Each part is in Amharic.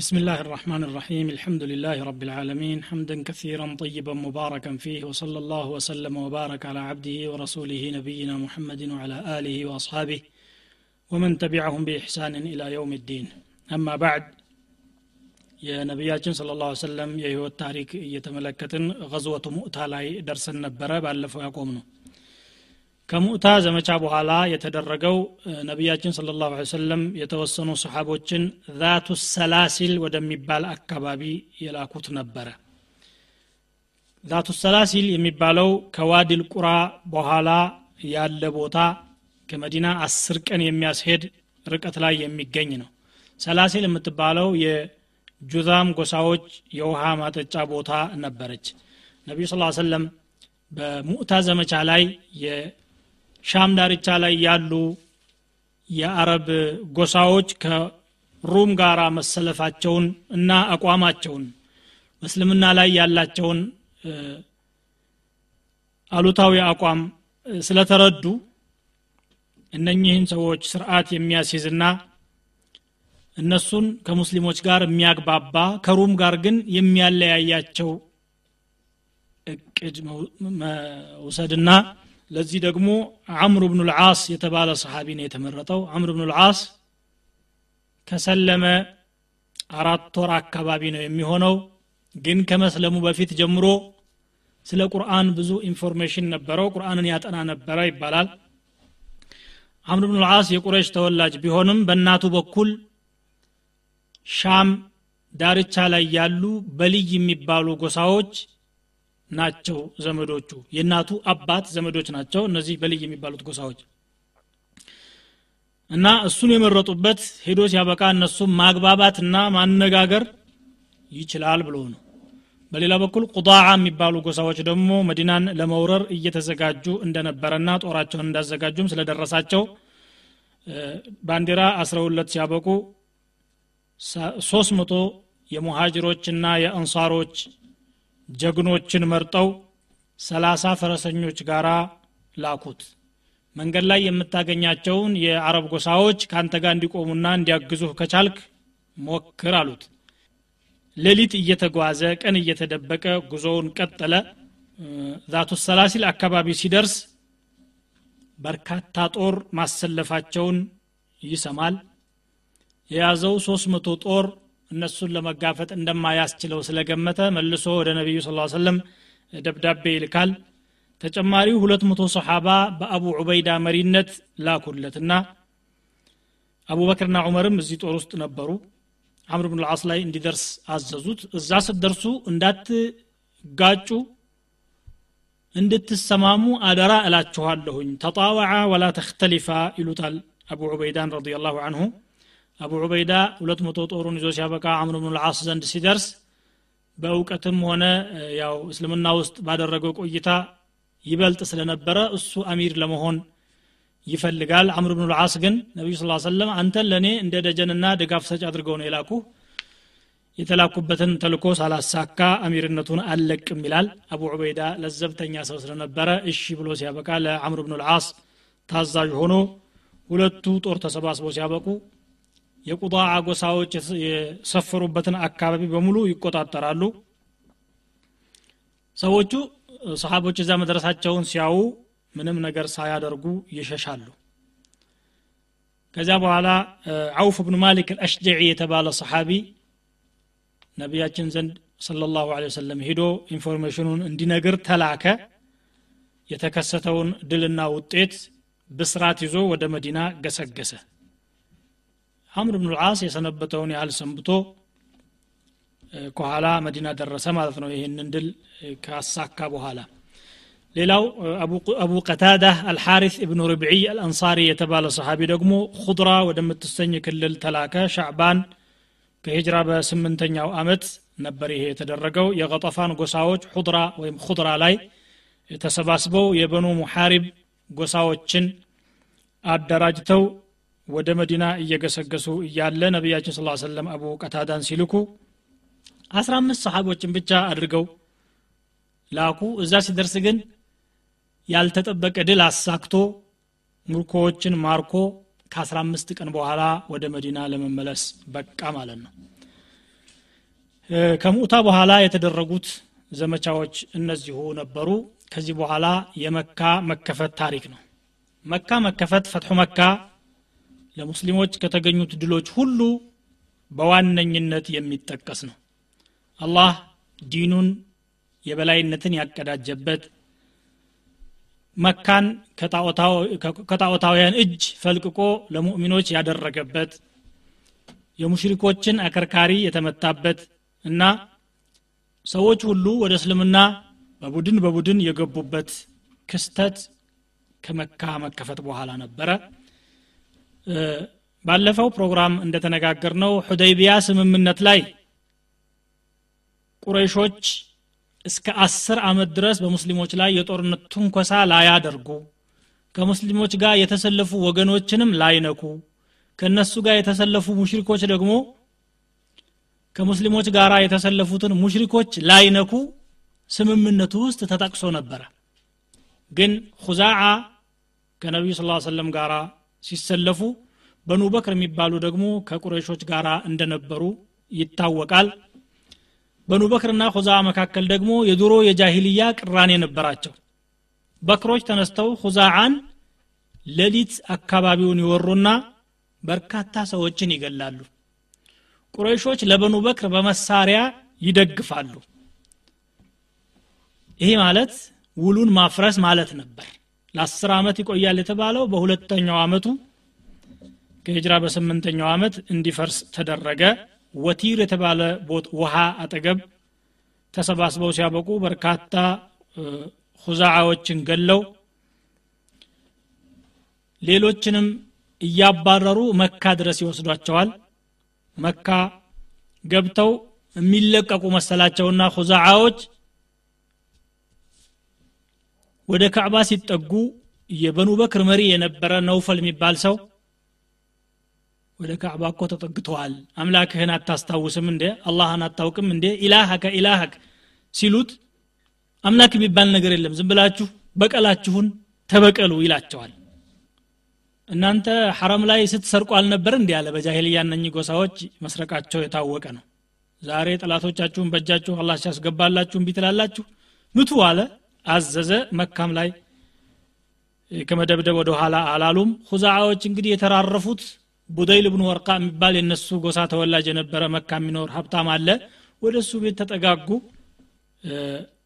بسم الله الرحمن الرحيم. الحمد لله رب العالمين. حمدا كثيرا طيبا مباركا فيه وصلى الله وسلم وبارك على عبده ورسوله نبينا محمد وعلى آله وأصحابه ومن تبعهم بإحسان إلى يوم الدين. أما بعد يا نبيات صلى الله عليه وسلم يهو التاريخ يتملكتن غزوة مؤتى درس النبرة بألفوا ويقومنه ከሙእታ ዘመቻ በኋላ የተደረገው ነቢያችን ስለ ላሁ ሰለም የተወሰኑ ሰሓቦችን ዛቱ ሰላሲል ወደሚባል አካባቢ የላኩት ነበረ። ዛቱ ሰላሲል የሚባለው ከዋዲል ቁራ በኋላ ያለ ቦታ ከመዲና አስር ቀን የሚያስሄድ ርቀት ላይ የሚገኝ ነው። ሰላሲል የምትባለው የጁዛም ጎሳዎች የውሃ ማጠጫ ቦታ ነበረች። ነቢዩ ስ ሰለም በሙእታ ዘመቻ ላይ ሻም ዳርቻ ላይ ያሉ የአረብ ጎሳዎች ከሩም ጋር መሰለፋቸውን እና አቋማቸውን በእስልምና ላይ ያላቸውን አሉታዊ አቋም ስለተረዱ እነኚህን ሰዎች ስርዓት የሚያስይዝና እነሱን ከሙስሊሞች ጋር የሚያግባባ ከሩም ጋር ግን የሚያለያያቸው እቅድ መውሰድና ለዚህ ደግሞ አምሩ ብኑ ልዓስ የተባለ ሰሓቢ ነው የተመረጠው። አምሩ ብኑ ልዓስ ከሰለመ አራት ወር አካባቢ ነው የሚሆነው። ግን ከመስለሙ በፊት ጀምሮ ስለ ቁርአን ብዙ information ነበረው። ቁርአንን ያጠና ነበረ ይባላል። አምር ብኑ ልዓስ የቁረሽ ተወላጅ ቢሆንም በእናቱ በኩል ሻም ዳርቻ ላይ ያሉ በልይ የሚባሉ ጎሳዎች ናቸው ዘመዶቹ። የእናቱ አባት ዘመዶች ናቸው እነዚህ በልይ የሚባሉት ጎሳዎች። እና እሱን የመረጡበት ሄዶ ሲያበቃ እነሱም ማግባባትና ማነጋገር ይችላል ብሎ ነው። በሌላ በኩል ቁጣዓ የሚባሉ ጎሳዎች ደግሞ መዲናን ለመውረር እየተዘጋጁ እንደነበረና ጦራቸውን እንዳዘጋጁም ስለደረሳቸው ባንዲራ አስረውለት ሲያበቁ ሶስት መቶ የሙሃጅሮችና የአንሳሮች ጀግኖችን መርጠው ሰላሳ ፈረሰኞች ጋር ላኩት። መንገድ ላይ የምታገኛቸውን የአረብ ጎሳዎች ከአንተ ጋር እንዲቆሙና እንዲያግዙህ ከቻልክ ሞክር አሉት። ሌሊት እየተጓዘ ቀን እየተደበቀ ጉዞውን ቀጠለ። ዛቱ ሰላሲል አካባቢ ሲደርስ በርካታ ጦር ማሰለፋቸውን ይሰማል። የያዘው ሶስት መቶ ጦር እነሱን ለመጋፈጥ እንደማያስችለው ስለገመተ መልሶ ወደ ነቢዩ ስ ሰለም ደብዳቤ ይልካል። ተጨማሪው ሁለት መቶ ሰሓባ በአቡ ዑበይዳ መሪነት ላኩለትና አቡበክርና ዑመርም እዚህ ጦር ውስጥ ነበሩ። አምር ብን ልዓስ ላይ እንዲደርስ አዘዙት። እዛ ስትደርሱ እንዳትጋጩ እንድትሰማሙ አደራ እላችኋለሁኝ። ተጣወዓ ወላ ተክተሊፋ ይሉታል አቡ ዑበይዳን ረዲ ላሁ አንሁ አቡ ዑበይዳ ሁለት መቶ ጦሩን ይዞ ሲያበቃ አምር ብን ልዓስ ዘንድ ሲደርስ በእውቀትም ሆነ ያው እስልምና ውስጥ ባደረገው ቆይታ ይበልጥ ስለነበረ እሱ አሚር ለመሆን ይፈልጋል። አምር ብኑ ልዓስ ግን ነቢዩ ስ ሰለም አንተን ለእኔ እንደ ደጀንና ድጋፍ ሰጭ አድርገው ነው የላኩ። የተላኩበትን ተልኮ ሳላሳካ አሚርነቱን አልለቅም ይላል አቡ ዑበይዳ። ለዘብተኛ ሰው ስለነበረ እሺ ብሎ ሲያበቃ ለአምር ብኑ ልዓስ ታዛዥ ሆኖ ሁለቱ ጦር ተሰባስበው ሲያበቁ የቁጣዓ ጎሳዎች የሰፈሩበትን አካባቢ በሙሉ ይቆጣጠራሉ። ሰዎቹ ሰሓቦች እዛ መድረሳቸውን ሲያዩ ምንም ነገር ሳያደርጉ ይሸሻሉ። ከዚያ በኋላ አውፍ ብኑ ማሊክ አልአሽጀዒ የተባለ ሰሓቢ ነቢያችን ዘንድ صለ ላሁ ወሰለም ሂዶ information ኡን እንዲነግር ተላከ። የተከሰተውን ድልና ውጤት ብስራት ይዞ ወደ መዲና ገሰገሰ አምር ብኑ ልዓስ የሰነበተውን ያህል ሰንብቶ ከኋላ መዲና ደረሰ ማለት ነው ይህንን ድል ካሳካ በኋላ። ሌላው አቡ ቀታዳ አልሓሪስ ኢብኑ ርብዒ አልአንሳሪ የተባለ ሰሓቢ ደግሞ ኩድራ ወደምትሰኝ ክልል ተላከ። ሻዕባን ከሂጅራ በስምንተኛው አመት ነበር ይሄ የተደረገው። የቀጠፋን ጎሳዎች ሑድራ ወይም ኩድራ ላይ ተሰባስበው የበኑ ሙሓሪብ ጎሳዎችን አደራጅተው ወደ መዲና እየገሰገሱ እያለ ነቢያችን ስ ሰለም አቡ ቀታዳን ሲልኩ አስራ አምስት ሰሓቦችን ብቻ አድርገው ላኩ። እዛ ሲደርስ ግን ያልተጠበቀ ድል አሳክቶ ምርኮዎችን ማርኮ ከ15 ቀን በኋላ ወደ መዲና ለመመለስ በቃ ማለት ነው። ከሙእታ በኋላ የተደረጉት ዘመቻዎች እነዚሁ ነበሩ። ከዚህ በኋላ የመካ መከፈት ታሪክ ነው። መካ መከፈት ፈትሑ መካ ለሙስሊሞች ከተገኙት ድሎች ሁሉ በዋነኝነት የሚጠቀስ ነው። አላህ ዲኑን የበላይነትን ያቀዳጀበት መካን ከጣዖታውያን እጅ ፈልቅቆ ለሙእሚኖች ያደረገበት የሙሽሪኮችን አከርካሪ የተመታበት እና ሰዎች ሁሉ ወደ እስልምና በቡድን በቡድን የገቡበት ክስተት ከመካ መከፈት በኋላ ነበረ ባለፈው ፕሮግራም እንደተነጋገር ነው ሁደይቢያ ስምምነት ላይ ቁረይሾች እስከ አስር አመት ድረስ በሙስሊሞች ላይ የጦርነት ትንኮሳ ላያደርጉ ከሙስሊሞች ጋር የተሰለፉ ወገኖችንም ላይነኩ ከእነሱ ጋር የተሰለፉ ሙሽሪኮች ደግሞ ከሙስሊሞች ጋር የተሰለፉትን ሙሽሪኮች ላይነኩ ስምምነቱ ውስጥ ተጠቅሶ ነበረ። ግን ሁዛዓ ከነቢዩ ስ ሰለም ጋር ሲሰለፉ በኑ በክር የሚባሉ ደግሞ ከቁረይሾች ጋር እንደነበሩ ይታወቃል። በኑ በክርና ሁዛ መካከል ደግሞ የድሮ የጃሂልያ ቅራኔ ነበራቸው። በክሮች ተነስተው ሁዛዓን ሌሊት አካባቢውን ይወሩና በርካታ ሰዎችን ይገላሉ። ቁረይሾች ለበኑ በክር በመሳሪያ ይደግፋሉ። ይሄ ማለት ውሉን ማፍረስ ማለት ነበር ለአስር ዓመት ይቆያል የተባለው በሁለተኛው አመቱ ከሂጅራ በስምንተኛው ዓመት እንዲፈርስ ተደረገ። ወቲር የተባለ ውሃ አጠገብ ተሰባስበው ሲያበቁ በርካታ ሁዛዓዎችን ገለው ሌሎችንም እያባረሩ መካ ድረስ ይወስዷቸዋል። መካ ገብተው የሚለቀቁ መሰላቸውና ሁዛዓዎች ወደ ካዕባ ሲጠጉ የበኑ በክር መሪ የነበረ ነውፈል የሚባል ሰው ወደ ካዕባ እኮ ተጠግተዋል። አምላክህን አታስታውስም እንዴ? አላህን አታውቅም እንዴ? ኢላሀከ ኢላሀክ ሲሉት አምላክ የሚባል ነገር የለም። ዝም ብላችሁ በቀላችሁን ተበቀሉ ይላቸዋል። እናንተ ሐረም ላይ ስትሰርቁ አልነበር እንዲህ አለ በጃሂልያ እነኚህ ጎሳዎች መስረቃቸው የታወቀ ነው። ዛሬ ጠላቶቻችሁን በእጃችሁ አላህ ሲያስገባላችሁ እምቢ ምቱ አለ አዘዘ። መካም ላይ ከመደብደብ ወደ ኋላ አላሉም። ሁዛዓዎች እንግዲህ የተራረፉት ቡደይል ብኑ ወርቃ የሚባል የነሱ ጎሳ ተወላጅ የነበረ መካ የሚኖር ሀብታም አለ። ወደ እሱ ቤት ተጠጋጉ።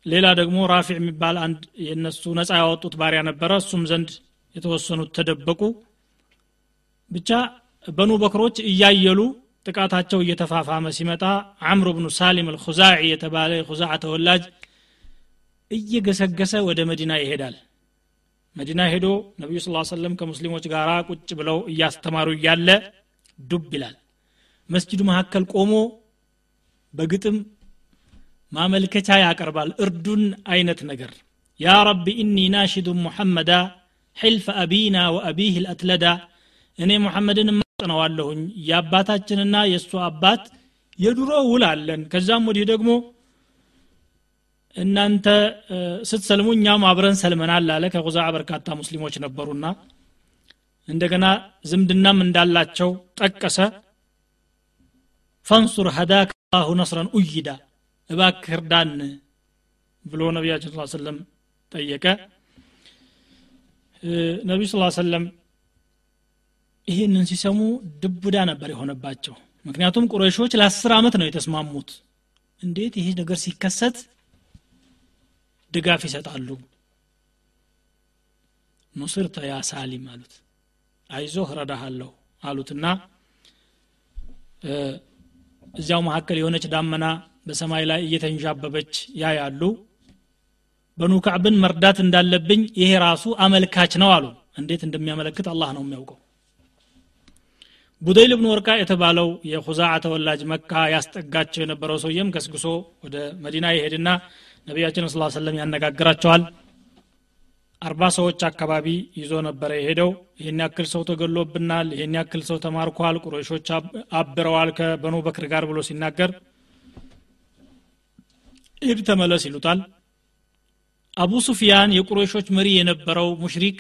ሌላ ደግሞ ራፊዕ የሚባል አንድ የነሱ ነፃ ያወጡት ባሪያ ነበረ። እሱም ዘንድ የተወሰኑት ተደበቁ። ብቻ በኑ በክሮች እያየሉ ጥቃታቸው እየተፋፋመ ሲመጣ አምር ብኑ ሳሊም አልኹዛዒ የተባለ የኹዛዓ ተወላጅ እየገሰገሰ ወደ መዲና ይሄዳል። መዲና ሄዶ ነቢዩ ስ ሰለም ከሙስሊሞች ጋር ቁጭ ብለው እያስተማሩ እያለ ዱብ ይላል። መስጅዱ መካከል ቆሞ በግጥም ማመልከቻ ያቀርባል። እርዱን አይነት ነገር። ያ ረቢ ኢኒ ናሽዱ ሙሐመዳ ሕልፈ አቢና ወአቢህ ልአትለዳ እኔ ሙሐመድን እማጽነዋለሁኝ የአባታችንና የእሱ አባት የድሮ ውል አለን። ከዛም ወዲህ ደግሞ እናንተ ስትሰልሙ እኛም አብረን ሰልመናል አለ። ከቁዛ በርካታ ሙስሊሞች ነበሩና እንደገና ዝምድናም እንዳላቸው ጠቀሰ። ፈንሱር ሀዳክ አላሁ ነስረን ኡይዳ እባክህ እርዳን ብሎ ነቢያችን ስ ሰለም ጠየቀ። ነቢዩ ስ ሰለም ይህንን ሲሰሙ ድቡዳ ነበር የሆነባቸው። ምክንያቱም ቁረይሾች ለአስር ዓመት ነው የተስማሙት። እንዴት ይሄ ነገር ሲከሰት ድጋፍ ይሰጣሉ። ኑስርተ ያ ሳሊም አሉት። አይዞህ ረዳሃለሁ አሉትና እዚያው መካከል የሆነች ዳመና በሰማይ ላይ እየተንዣበበች ያያሉ። በኑ ካዕብን መርዳት እንዳለብኝ ይሄ ራሱ አመልካች ነው አሉ። እንዴት እንደሚያመለክት አላህ ነው የሚያውቀው። ቡደይል ብን ወርቃ የተባለው የኹዛዓ ተወላጅ መካ ያስጠጋቸው የነበረው ሰውየም ገስግሶ ወደ መዲና ይሄድና ነቢያችን ስ ሰለም ያነጋግራቸዋል። አርባ ሰዎች አካባቢ ይዞ ነበረ የሄደው። ይህን ያክል ሰው ተገሎብናል ይህን ያክል ሰው ተማርኳል ቁረሾች አብረዋል ከበኑ በክር ጋር ብሎ ሲናገር ኢድ ተመለስ ይሉታል። አቡ ሱፊያን የቁረሾች መሪ የነበረው ሙሽሪክ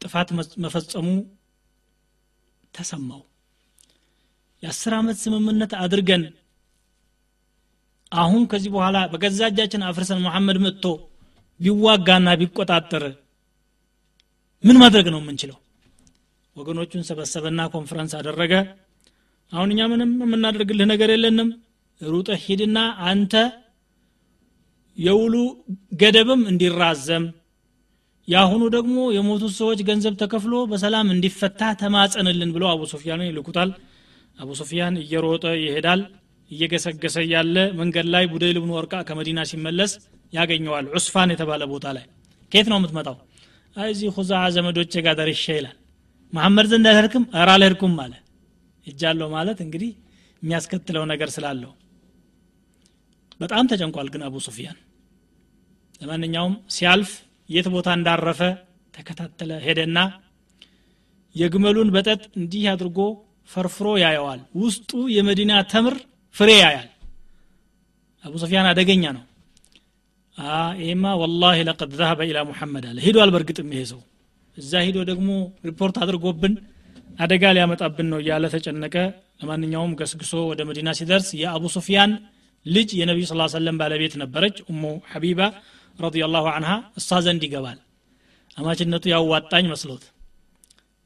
ጥፋት መፈጸሙ ተሰማው። የአስር ዓመት ስምምነት አድርገን አሁን ከዚህ በኋላ በገዛ እጃችን አፍርሰን መሐመድ መጥቶ ቢዋጋና ቢቆጣጠር ምን ማድረግ ነው የምንችለው? ወገኖቹን ሰበሰበና ኮንፈረንስ አደረገ። አሁን እኛ ምንም የምናደርግልህ ነገር የለንም። ሩጠ ሂድና አንተ የውሉ ገደብም እንዲራዘም የአሁኑ ደግሞ የሞቱት ሰዎች ገንዘብ ተከፍሎ በሰላም እንዲፈታ ተማጸንልን ብለው አቡ ሶፊያንን ይልኩታል። አቡ ሶፊያን እየሮጠ ይሄዳል እየገሰገሰ ያለ መንገድ ላይ ቡደይል ብኑ ወርቃ ከመዲና ሲመለስ ያገኘዋል። ዑስፋን የተባለ ቦታ ላይ። ከየት ነው የምትመጣው? እዚህ ሁዛ ዘመዶቼ ጋር ደርሼ ይላል። መሐመድ ዘንድ አልሄድክም? ኧረ አልሄድኩም አለ። እጃለሁ ማለት እንግዲህ የሚያስከትለው ነገር ስላለው። በጣም ተጨንቋል ግን አቡ ሱፊያን። ለማንኛውም ሲያልፍ የት ቦታ እንዳረፈ ተከታተለ ሄደና የግመሉን በጠጥ እንዲህ አድርጎ ፈርፍሮ ያየዋል። ውስጡ የመዲና ተምር ፍሬ ያያል። አቡ ሱፊያን አደገኛ ነው። ይሄማ ወላሂ ለቀድ ዛሀበ ኢላ ሙሐመድ አለ። ሂዷል በእርግጥም ይሄ ሰው። እዛ ሂዶ ደግሞ ሪፖርት አድርጎብን አደጋ ሊያመጣብን ነው እያለ ተጨነቀ። ለማንኛውም ገስግሶ ወደ መዲና ሲደርስ የአቡ ሱፊያን ልጅ የነቢዩ ስ ሰለም ባለቤት ነበረች እሙ ሐቢባ ረዲላሁ አንሃ እሷ ዘንድ ይገባል። አማችነቱ ያዋጣኝ መስሎት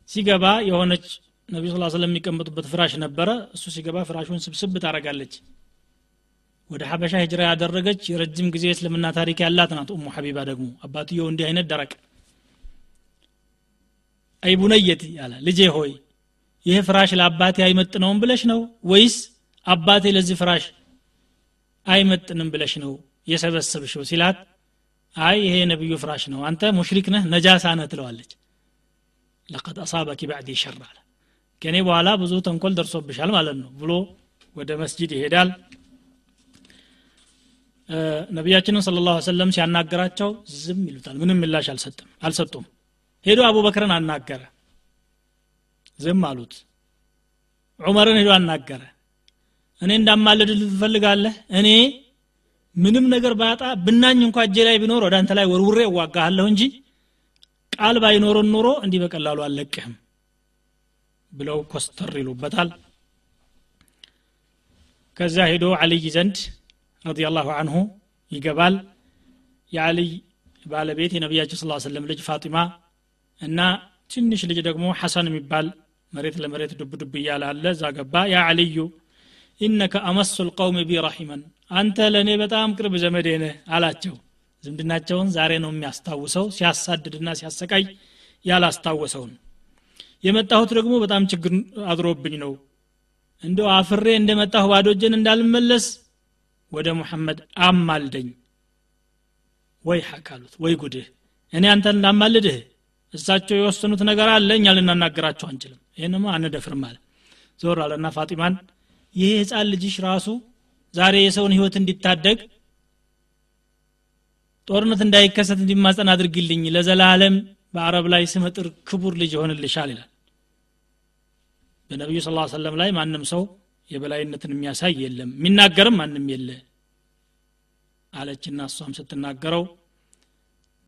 ሲገባ የሆነች ነቢዩ ስ ሰለም የሚቀመጡበት ፍራሽ ነበረ። እሱ ሲገባ ፍራሹን ስብስብ ታረጋለች ወደ ሀበሻ ሂጅራ ያደረገች የረጅም ጊዜ እስልምና ታሪክ ያላት ናት። ኡሙ ሐቢባ ደግሞ አባትየው እንዲህ አይነት ደረቅ። አይ بنيتي አለ ልጄ ሆይ ይህ ፍራሽ ለአባቴ አይመጥነውም ብለሽ ነው ወይስ አባቴ ለዚህ ፍራሽ አይመጥንም ብለሽ ነው የሰበሰብሽው? ሲላት አይ ይሄ የነቢዩ ፍራሽ ነው። አንተ ሙሽሪክ ነህ ነጃሳ ነህ ትለዋለች። لقد أصابك بعدي شر ከእኔ በኋላ ብዙ ተንኮል ደርሶብሻል ማለት ነው ብሎ ወደ መስጂድ ይሄዳል። ነቢያችንን صلى الله عليه وسلم ሲያናገራቸው ዝም ይሉታል። ምንም ምላሽ አልሰጡም። ሄዶ አቡበክርን አናገረ። ዝም አሉት። ዑመርን ሄዶ አናገረ። እኔ እንዳማልድ ትፈልጋለህ? እኔ ምንም ነገር ባጣ ብናኝ እንኳ እጄ ላይ ቢኖር ወደ አንተ ላይ ወርውሬ እዋጋሃለሁ እንጂ ቃል ባይኖረን ኖሮ እንዲህ በቀላሉ አልለቅህም ብለው ኮስተር ይሉበታል። ከዚያ ሄዶ አልይ ዘንድ رضي الله عنه ይገባል። የአልይ ባለቤት የነቢያችን ስ ሰለም ልጅ ፋጢማ እና ትንሽ ልጅ ደግሞ ሐሰን የሚባል መሬት ለመሬት ዱብ ዱብ እያለ አለ። እዛ ገባ። يا علي إنك أمس القوم بي አንተ ለእኔ በጣም ቅርብ ዘመዴ አላቸው። ዝምድናቸውን ዛሬ ነው የሚያስታውሰው። ሲያሳድድና ሲያሰቃይ ያላስታወሰውን የመጣሁት ደግሞ በጣም ችግር አድሮብኝ ነው። እንደው አፍሬ እንደመጣሁ ባዶ እጄን እንዳልመለስ ወደ ሙሐመድ አማልደኝ። ወይ ሐካሉት ወይ ጉድህ እኔ አንተን እንዳማልድህ እሳቸው የወሰኑት ነገር አለ እኛ ልናናገራቸው አንችልም። ይህንማ አንደፍርም አለ። ዞር አለና ፋጢማን ይህ ህፃን ልጅሽ ራሱ ዛሬ የሰውን ህይወት እንዲታደግ ጦርነት እንዳይከሰት እንዲማጸን አድርግልኝ ለዘላለም በአረብ ላይ ስመጥር ክቡር ልጅ ይሆንልሻል ይላል በነቢዩ ስ ሰለም ላይ ማንም ሰው የበላይነትን የሚያሳይ የለም። የሚናገርም ማንም የለ። አለችና እሷም ስትናገረው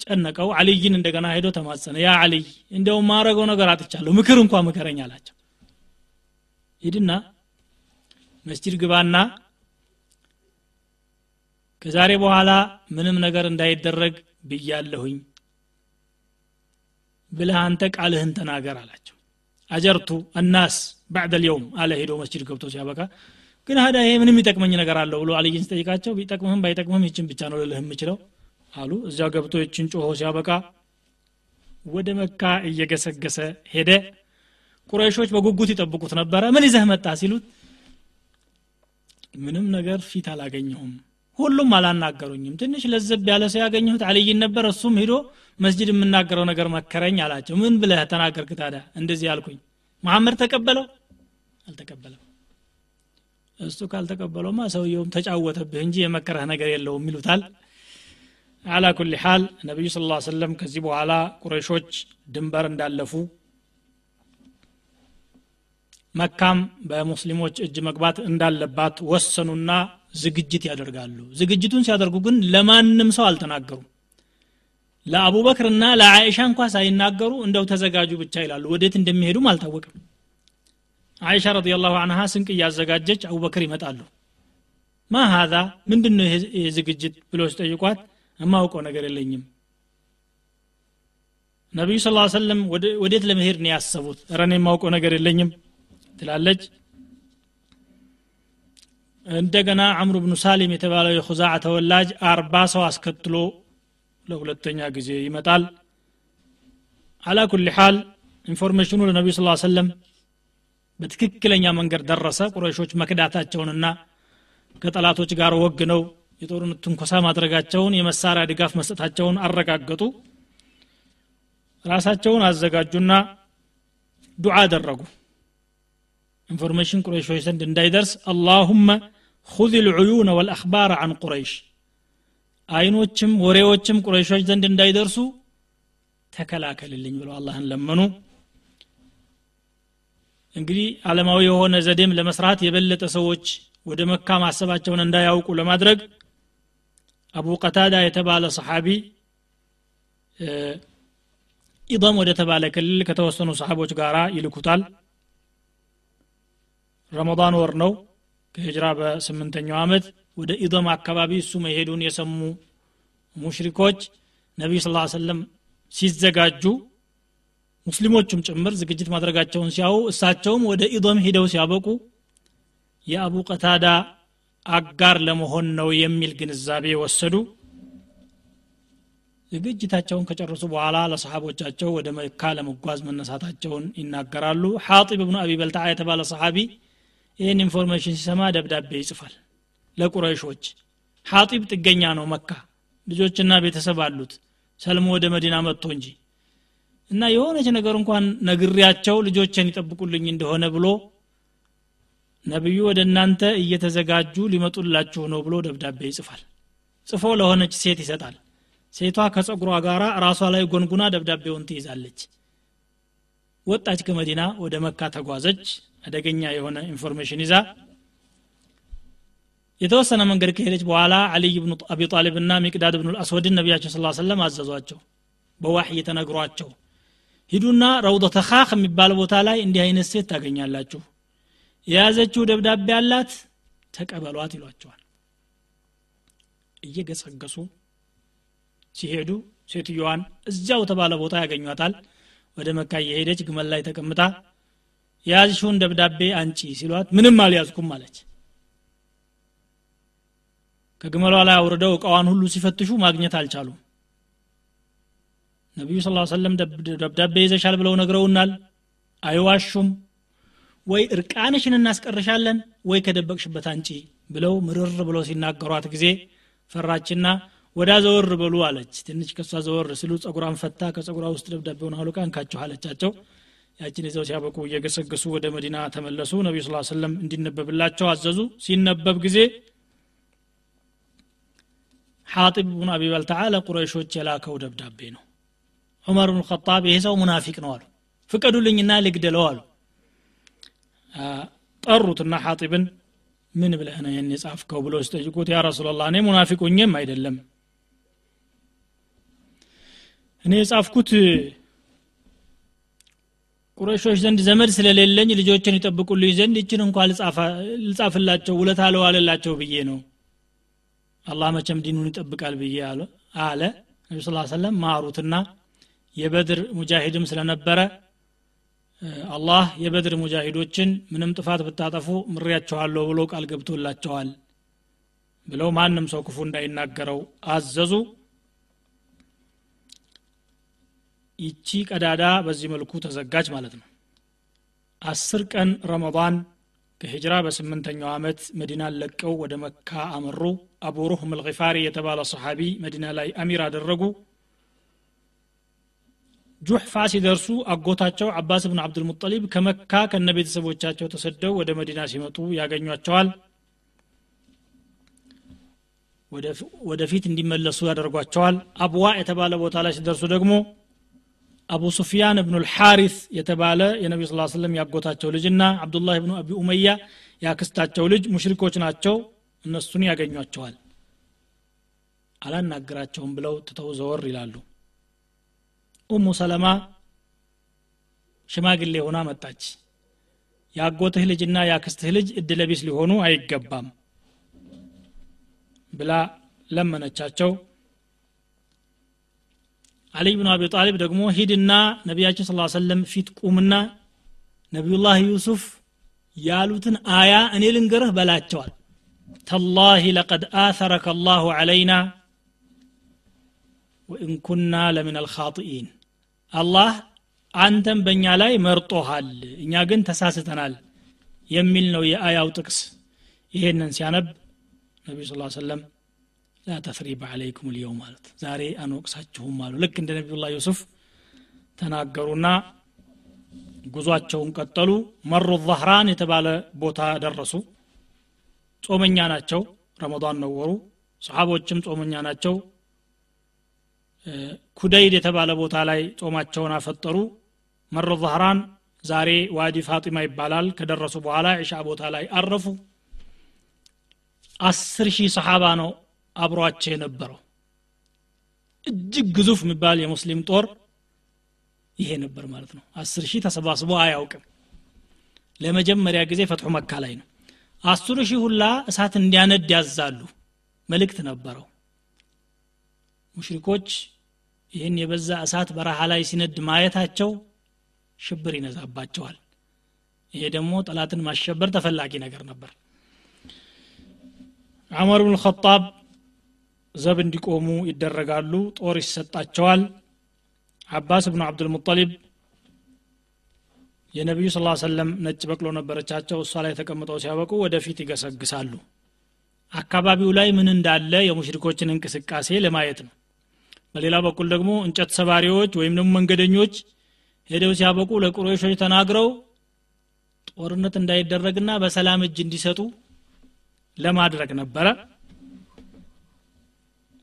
ጨነቀው። አልይን እንደገና ሄዶ ተማጸነ። ያ አልይ እንደው ማረገው ነገር አጥቻለሁ ምክር እንኳ ምከረኝ አላቸው። ሂድና መስጂድ ግባና ከዛሬ በኋላ ምንም ነገር እንዳይደረግ ብያለሁኝ ብለህ አንተ ቃልህን ተናገር አላቸው አጀርቱ አናስ ባዕደ ልየውም አለ ሄዶ መስጅድ ገብቶ ሲያበቃ ግን ሀዳ ይሄ ምንም ይጠቅመኝ ነገር አለው ብሎ አልይን ሲጠይቃቸው ቢጠቅምህም ባይጠቅምህም ይችን ብቻ ነው ልልህ የምችለው አሉ። እዚያ ገብቶ ይችን ጮሆ ሲያበቃ ወደ መካ እየገሰገሰ ሄደ። ቁረይሾች በጉጉት ይጠብቁት ነበረ። ምን ይዘህ መጣ ሲሉት ምንም ነገር ፊት አላገኘሁም ሁሉም አላናገሩኝም። ትንሽ ለዘብ ያለ ሰው ያገኘሁት አልይን ነበር። እሱም ሂዶ መስጅድ የምናገረው ነገር መከረኝ አላቸው። ምን ብለህ ተናገርክ ታዲያ? እንደዚህ አልኩኝ። መሐመድ ተቀበለው? አልተቀበለም። እሱ ካልተቀበለውማ ሰውየውም ተጫወተብህ እንጂ የመከረህ ነገር የለውም ይሉታል። አላ ኩል ሓል ነቢዩ ስ ሰለም ከዚህ በኋላ ቁረሾች ድንበር እንዳለፉ መካም በሙስሊሞች እጅ መግባት እንዳለባት ወሰኑና ዝግጅት ያደርጋሉ። ዝግጅቱን ሲያደርጉ ግን ለማንም ሰው አልተናገሩም። ለአቡበክርና ለአይሻ እንኳ ሳይናገሩ እንደው ተዘጋጁ ብቻ ይላሉ። ወዴት እንደሚሄዱም አልታወቅም። አይሻ ረዲላሁ አንሃ ስንቅ እያዘጋጀች አቡበክር ይመጣሉ። ማ ሀዛ ምንድን ነው ይሄ ዝግጅት ብሎ ሲጠይቋት የማውቀው ነገር የለኝም። ነቢዩ ስ ሰለም ወዴት ለመሄድ ነው ያሰቡት? ረኔ የማውቀው ነገር የለኝም ትላለች እንደገና አምሩ ብኑ ሳሊም የተባለው የኹዛዓ ተወላጅ አርባ ሰው አስከትሎ ለሁለተኛ ጊዜ ይመጣል። على كل حال information ኑ ለነቢዩ ስ ሰለም በትክክለኛ መንገድ ደረሰ። ቁረሾች መክዳታቸውንና ከጠላቶች ጋር ወግነው የጦርነት ትንኮሳ ማድረጋቸውን የመሳሪያ ድጋፍ መስጠታቸውን አረጋገጡ። ራሳቸውን አዘጋጁና ዱዓ አደረጉ። information ቁረይሾች ዘንድ እንዳይደርስ اللهم ሁذ ልዑዩነ ወልአክባር አን ቁረይሽ አይኖችም ወሬዎችም ቁረይሾች ዘንድ እንዳይደርሱ ተከላከልልኝ ብለው አላህን ለመኑ። እንግዲህ ዓለማዊ የሆነ ዘዴም ለመስራት የበለጠ ሰዎች ወደ መካ ማሰባቸውን እንዳያውቁ ለማድረግ አቡ ቀታዳ የተባለ ሰሓቢ ኢضም ወደ ተባለ ክልል ከተወሰኑ ሰሓቦች ጋር ይልኩታል። ረመዳን ወር ነው ከሂጅራ በስምንተኛው ዓመት ወደ ኢዶም አካባቢ እሱ መሄዱን የሰሙ ሙሽሪኮች ነቢዩ ስ ሰለም ሲዘጋጁ ሙስሊሞቹም ጭምር ዝግጅት ማድረጋቸውን ሲያው እሳቸውም ወደ ኢዶም ሂደው ሲያበቁ የአቡ ቀታዳ አጋር ለመሆን ነው የሚል ግንዛቤ ወሰዱ። ዝግጅታቸውን ከጨረሱ በኋላ ለሰሓቦቻቸው ወደ መካ ለመጓዝ መነሳታቸውን ይናገራሉ። ሓጢብ ብኑ አቢ በልታ የተባለ ሰሓቢ ይህን information ሲሰማ ደብዳቤ ይጽፋል። ለቁረይሾች ሓጢብ ጥገኛ ነው መካ። ልጆችና ቤተሰብ አሉት። ሰልሞ ወደ መዲና መጥቶ እንጂ እና የሆነች ነገር እንኳን ነግሪያቸው ልጆችን ይጠብቁልኝ እንደሆነ ብሎ ነቢዩ ወደ እናንተ እየተዘጋጁ ሊመጡላችሁ ነው ብሎ ደብዳቤ ይጽፋል። ጽፎ ለሆነች ሴት ይሰጣል። ሴቷ ከጸጉሯ ጋር ራሷ ላይ ጎንጉና ደብዳቤውን ትይዛለች። ወጣች ከመዲና ወደ መካ ተጓዘች አደገኛ የሆነ information ይዛ የተወሰነ መንገድ ከሄደች በኋላ አልይ ብኑ አቢ ጣሊብ ና ሚቅዳድ ብኑ አስወድን ነቢያችን ስ ሰለም አዘዟቸው በዋሕይ ተነግሯቸው ሂዱና ረውደተ ኻክ የሚባል ቦታ ላይ እንዲህ አይነት ሴት ታገኛላችሁ የያዘችው ደብዳቤ አላት ተቀበሏት ይሏቸዋል። እየገሰገሱ ሲሄዱ ሴትዮዋን እዚያው ተባለ ቦታ ያገኟታል። ወደ መካ እየሄደች ግመል ላይ ተቀምጣ የያዝሽውን ደብዳቤ አንጪ ሲሏት ምንም አልያዝኩም አለች። ከግመሏ ላይ አውርደው እቃዋን ሁሉ ሲፈትሹ ማግኘት አልቻሉም። ነቢዩ ስ ሰለም ደብዳቤ ይዘሻል ብለው ነግረውናል። አይዋሹም። ወይ እርቃንሽን እናስቀርሻለን ወይ ከደበቅሽበት አንጪ ብለው ምርር ብለው ሲናገሯት ጊዜ ፈራችና ወዳ ዘወር በሉ አለች። ትንሽ ከሷ ዘወር ሲሉ ጸጉሯን ፈታ ከጸጉሯ ውስጥ ደብዳቤውን አውልቃ እንካችሁ አለቻቸው ያችን ይዘው ሲያበቁ እየገሰገሱ ወደ መዲና ተመለሱ። ነቢዩ ስ ሰለም እንዲነበብላቸው አዘዙ። ሲነበብ ጊዜ ሓጢብ ብን አቢ በልተዓ ለቁረይሾች የላከው ደብዳቤ ነው። ዑመር ብን ጣብ ይሄ ሰው ሙናፊቅ ነው አሉ። ፍቀዱልኝና ልግደለው አሉ። ጠሩትና ሓጢብን ምን ብለህ ነው ይህን የጻፍከው ብሎ ሲጠይቁት ያ ረሱላላህ እኔ ሙናፊቁኝም አይደለም። እኔ የጻፍኩት ቁረሾች ዘንድ ዘመድ ስለሌለኝ ልጆችን ይጠብቁልኝ ዘንድ ይችን እንኳ ልጻፍላቸው ውለታ ለዋለላቸው ብዬ ነው። አላህ መቸም ዲኑን ይጠብቃል ብዬ አለ ነቢ ስ ሰለም ማሩትና የበድር ሙጃሂድም ስለነበረ አላህ የበድር ሙጃሂዶችን ምንም ጥፋት ብታጠፉ ምሬያቸዋለሁ ብሎ ቃል ገብቶላቸዋል ብለው ማንም ሰው ክፉ እንዳይናገረው አዘዙ ይቺ ቀዳዳ በዚህ መልኩ ተዘጋጅ ማለት ነው። አስር ቀን ረመዳን ከሂጅራ በስምንተኛው ዓመት መዲናን ለቀው ወደ መካ አመሩ። አቡ ሩህም ልፋሪ የተባለ ሰሓቢ መዲና ላይ አሚር አደረጉ። ጁሕፋ ሲደርሱ አጎታቸው አባስ ብን አብዱልሙጠሊብ ከመካ ከነ ቤተሰቦቻቸው ተሰደው ወደ መዲና ሲመጡ ያገኟቸዋል። ወደፊት እንዲመለሱ ያደርጓቸዋል። አብዋ የተባለ ቦታ ላይ ሲደርሱ ደግሞ አቡ ሱፊያን እብኑ ልሓሪስ የተባለ የነቢ ስ ስለም ያጎታቸው ልጅና አብዱላህ ብኑ አቢ ኡመያ ያክስታቸው ልጅ ሙሽሪኮች ናቸው። እነሱን ያገኟቸዋል። አላናግራቸውም ብለው ትተው ዘወር ይላሉ። ኡሙ ሰለማ ሽማግሌ ሆና መጣች። የአጎትህ ልጅና የአክስትህ ልጅ እድለቢስ ሊሆኑ አይገባም ብላ ለመነቻቸው አሊ ብን አቢ ጣሊብ ደግሞ ሂድና ነቢያችን ስ ሰለም ፊት ቁምና ነቢዩላህ ዩሱፍ ያሉትን አያ እኔ ልንገርህ በላቸዋል። ተላሂ ለቀድ አተረከ አላሁ ዓለይና ወኢን ኩና ለምን አልኻጢኢን። አላህ አንተም በእኛ ላይ መርጦሃል እኛ ግን ተሳስተናል የሚል ነው የአያው ጥቅስ። ይሄንን ሲያነብ ነቢዩ ስ ሰለም ላ ተስሪበ አለይኩም ልየውም ማለት ዛሬ አንወቅሳችሁም አሉ። ልክ እንደ ነቢዩላ ዩሱፍ ተናገሩና ጉዟቸውን ቀጠሉ። መሩ ዛህራን የተባለ ቦታ ደረሱ። ጾመኛ ናቸው። ረመዳን ነው ወሩ። ሰሓቦችም ጾመኛ ናቸው። ኩደይድ የተባለ ቦታ ላይ ጾማቸውን አፈጠሩ። መሩ ዛህራን ዛሬ ዋዲ ፋጢማ ይባላል። ከደረሱ በኋላ ዒሻ ቦታ ላይ አረፉ። አስር ሺህ ሰሓባ ነው አብሯቸው የነበረው። እጅግ ግዙፍ የሚባል የሙስሊም ጦር ይሄ ነበር ማለት ነው። አስር ሺህ ተሰባስቦ አያውቅም። ለመጀመሪያ ጊዜ ፈትሑ መካ ላይ ነው። አስሩ ሺህ ሁላ እሳት እንዲያነድ ያዛሉ። መልእክት ነበረው። ሙሽሪኮች ይህን የበዛ እሳት በረሃ ላይ ሲነድ ማየታቸው ሽብር ይነዛባቸዋል። ይሄ ደግሞ ጠላትን ማሸበር ተፈላጊ ነገር ነበር። ዑመር ብን ዘብ እንዲቆሙ ይደረጋሉ ጦር ይሰጣቸዋል። አባስ ብኑ አብዱልሙጠሊብ የነቢዩ ስ ሰለም ነጭ በቅሎ ነበረቻቸው። እሷ ላይ ተቀምጠው ሲያበቁ ወደፊት ይገሰግሳሉ። አካባቢው ላይ ምን እንዳለ የሙሽሪኮችን እንቅስቃሴ ለማየት ነው። በሌላ በኩል ደግሞ እንጨት ሰባሪዎች ወይም ደግሞ መንገደኞች ሄደው ሲያበቁ ለቁረይሾች ተናግረው ጦርነት እንዳይደረግና በሰላም እጅ እንዲሰጡ ለማድረግ ነበረ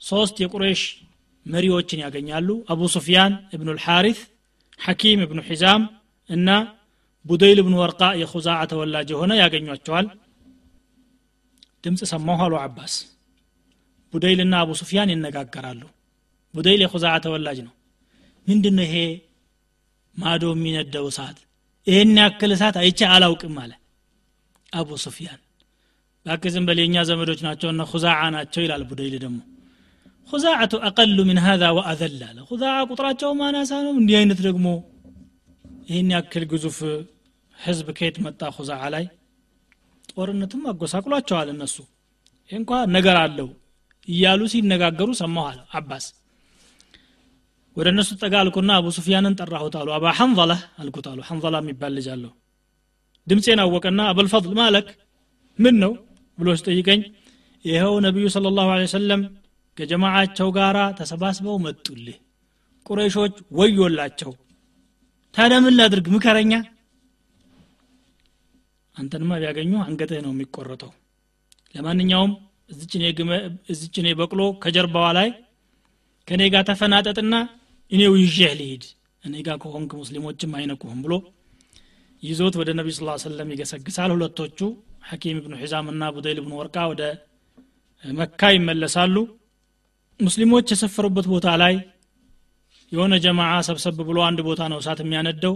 ሶስት የቁረይሽ መሪዎችን ያገኛሉ። አቡ ሱፊያን እብኑ ልሓሪት ሐኪም እብኑ ሒዛም እና ቡደይል ብኑ ወርቃ የኹዛዓ ተወላጅ የሆነ ያገኟቸዋል። ድምፅ ሰማሁ አሉ አባስ። ቡደይልና አቡ ሱፊያን ይነጋገራሉ። ቡደይል የኹዛዓ ተወላጅ ነው። ምንድን ይሄ ማዶ የሚነደው እሳት? ይህን ያክል እሳት አይቼ አላውቅም አለ አቡ ሱፊያን። ባክ ዝም ዘመዶች ናቸው እነ ሁዛዓ ናቸው ይላል ቡደይል ደግሞ خزاعة أقل من هذا وأذل አለ ሁዛዓ ቁጥራቸው አናሳ ነው እንዲህ አይነት ደግሞ ይህን ያክል ግዙፍ ህዝብ ከየት መጣ ሁዛዓ ላይ? ጦርነትም አጎሳቅሏቸዋል እነሱ። ይህ እንኳ ነገር አለው እያሉ ሲነጋገሩ ሰማኋል አባስ። ወደ እነሱ ጠጋ አልኩና አቡ ሱፊያንን ጠራሁት አሉ። አባ ሐንዘላ አልኩት አሉ። ሐንዘላ የሚባል ልጅ አለሁ ድምፄን አወቀና አበልፈضል ማለክ ምን ነው ብሎ ሲጠይቀኝ ይኸው ነቢዩ ስለ ላሁ ሰለም ከጀማዓቸው ጋር ተሰባስበው መጡልህ። ቁረይሾች ወዮላቸው። ታዲያ ምን ላድርግ? ምከረኛ። አንተንማ ቢያገኙ አንገትህ ነው የሚቆረጠው። ለማንኛውም እዚችኔ በቅሎ ከጀርባዋ ላይ ከእኔ ጋር ተፈናጠጥና እኔው ይዤህ ልሂድ። እኔ ጋር ከሆንክ ሙስሊሞችም አይነኩህም ብሎ ይዞት ወደ ነቢ ስ ሰለም ይገሰግሳል። ሁለቶቹ ሐኪም ብኑ ሒዛም እና ቡደይል ብኑ ወርቃ ወደ መካ ይመለሳሉ ሙስሊሞች የሰፈሩበት ቦታ ላይ የሆነ ጀማዓ ሰብሰብ ብሎ አንድ ቦታ ነው እሳት የሚያነደው።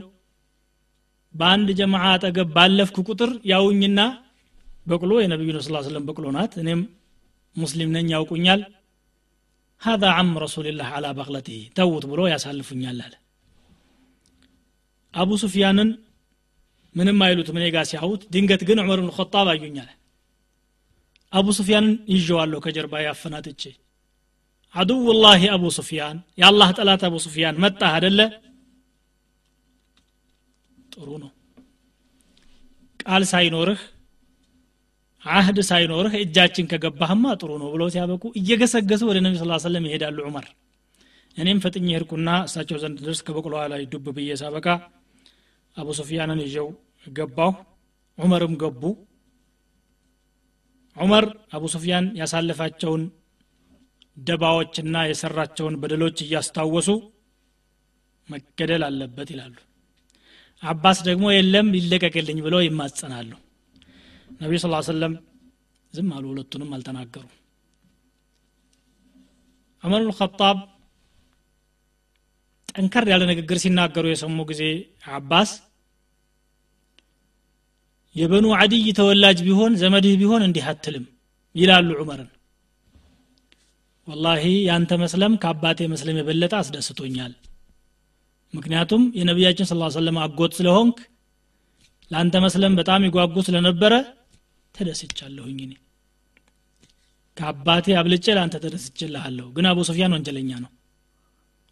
በአንድ ጀማዓ አጠገብ ባለፍኩ ቁጥር ያውኝና በቅሎ የነቢዩ ስ ስለም በቅሎ ናት። እኔም ሙስሊም ነኝ ያውቁኛል። ሀዛ አም ረሱልላህ አላ በቅለትህ ተውት ብሎ ያሳልፉኛል አለ። አቡ ሱፊያንን ምንም አይሉት እኔ ጋ ሲያዩት። ድንገት ግን ዑመር ብን ኸጣብ አዩኛል አቡ ሱፊያንን ይዤዋለሁ ከጀርባ ያፈናጥቼ አዱውላህ አቡ ሱፊያን የአላህ ጠላት አቡ ሱፊያን መጣ አደለ ጥሩ ነው። ቃል ሳይኖርህ አህድ ሳይኖርህ እጃችን ከገባህማ ጥሩ ነው ብለው ሲያበቁ እየገሰገሱ ወደ ነቢ ስ ሰለም ይሄዳሉ ዑመር። እኔም ፈጥኝ ሄድኩና እሳቸው ዘንድ ድረስ ከበቅሎዋ ላይ ዱብ ብዬ ሳበቃ አቡ ሱፊያንን ይዤው ገባሁ። ዑመርም ገቡ። ዑመር አቡ ሱፊያን ያሳለፋቸውን ደባዎችና የሰራቸውን በደሎች እያስታወሱ መገደል አለበት ይላሉ። አባስ ደግሞ የለም ይለቀቅልኝ ብለው ይማጸናሉ። ነቢዩ ስ ሰለም ዝም አሉ ሁለቱንም አልተናገሩ ዑመር ኸጣብ ጠንከር ያለ ንግግር ሲናገሩ የሰሙ ጊዜ አባስ የበኑ አድይ ተወላጅ ቢሆን ዘመድህ ቢሆን እንዲህ አትልም ይላሉ ዑመርን ወላሂ ያንተ መስለም ከአባቴ መስለም የበለጠ አስደስቶኛል። ምክንያቱም የነቢያችን ስ ሰለም አጎት ስለሆንክ ለአንተ መስለም በጣም ይጓጉ ስለነበረ ተደስቻለሁኝ እኔ። ከአባቴ አብልጬ ለአንተ ተደስችልሃለሁ ግን አቡ ሶፊያን ወንጀለኛ ነው።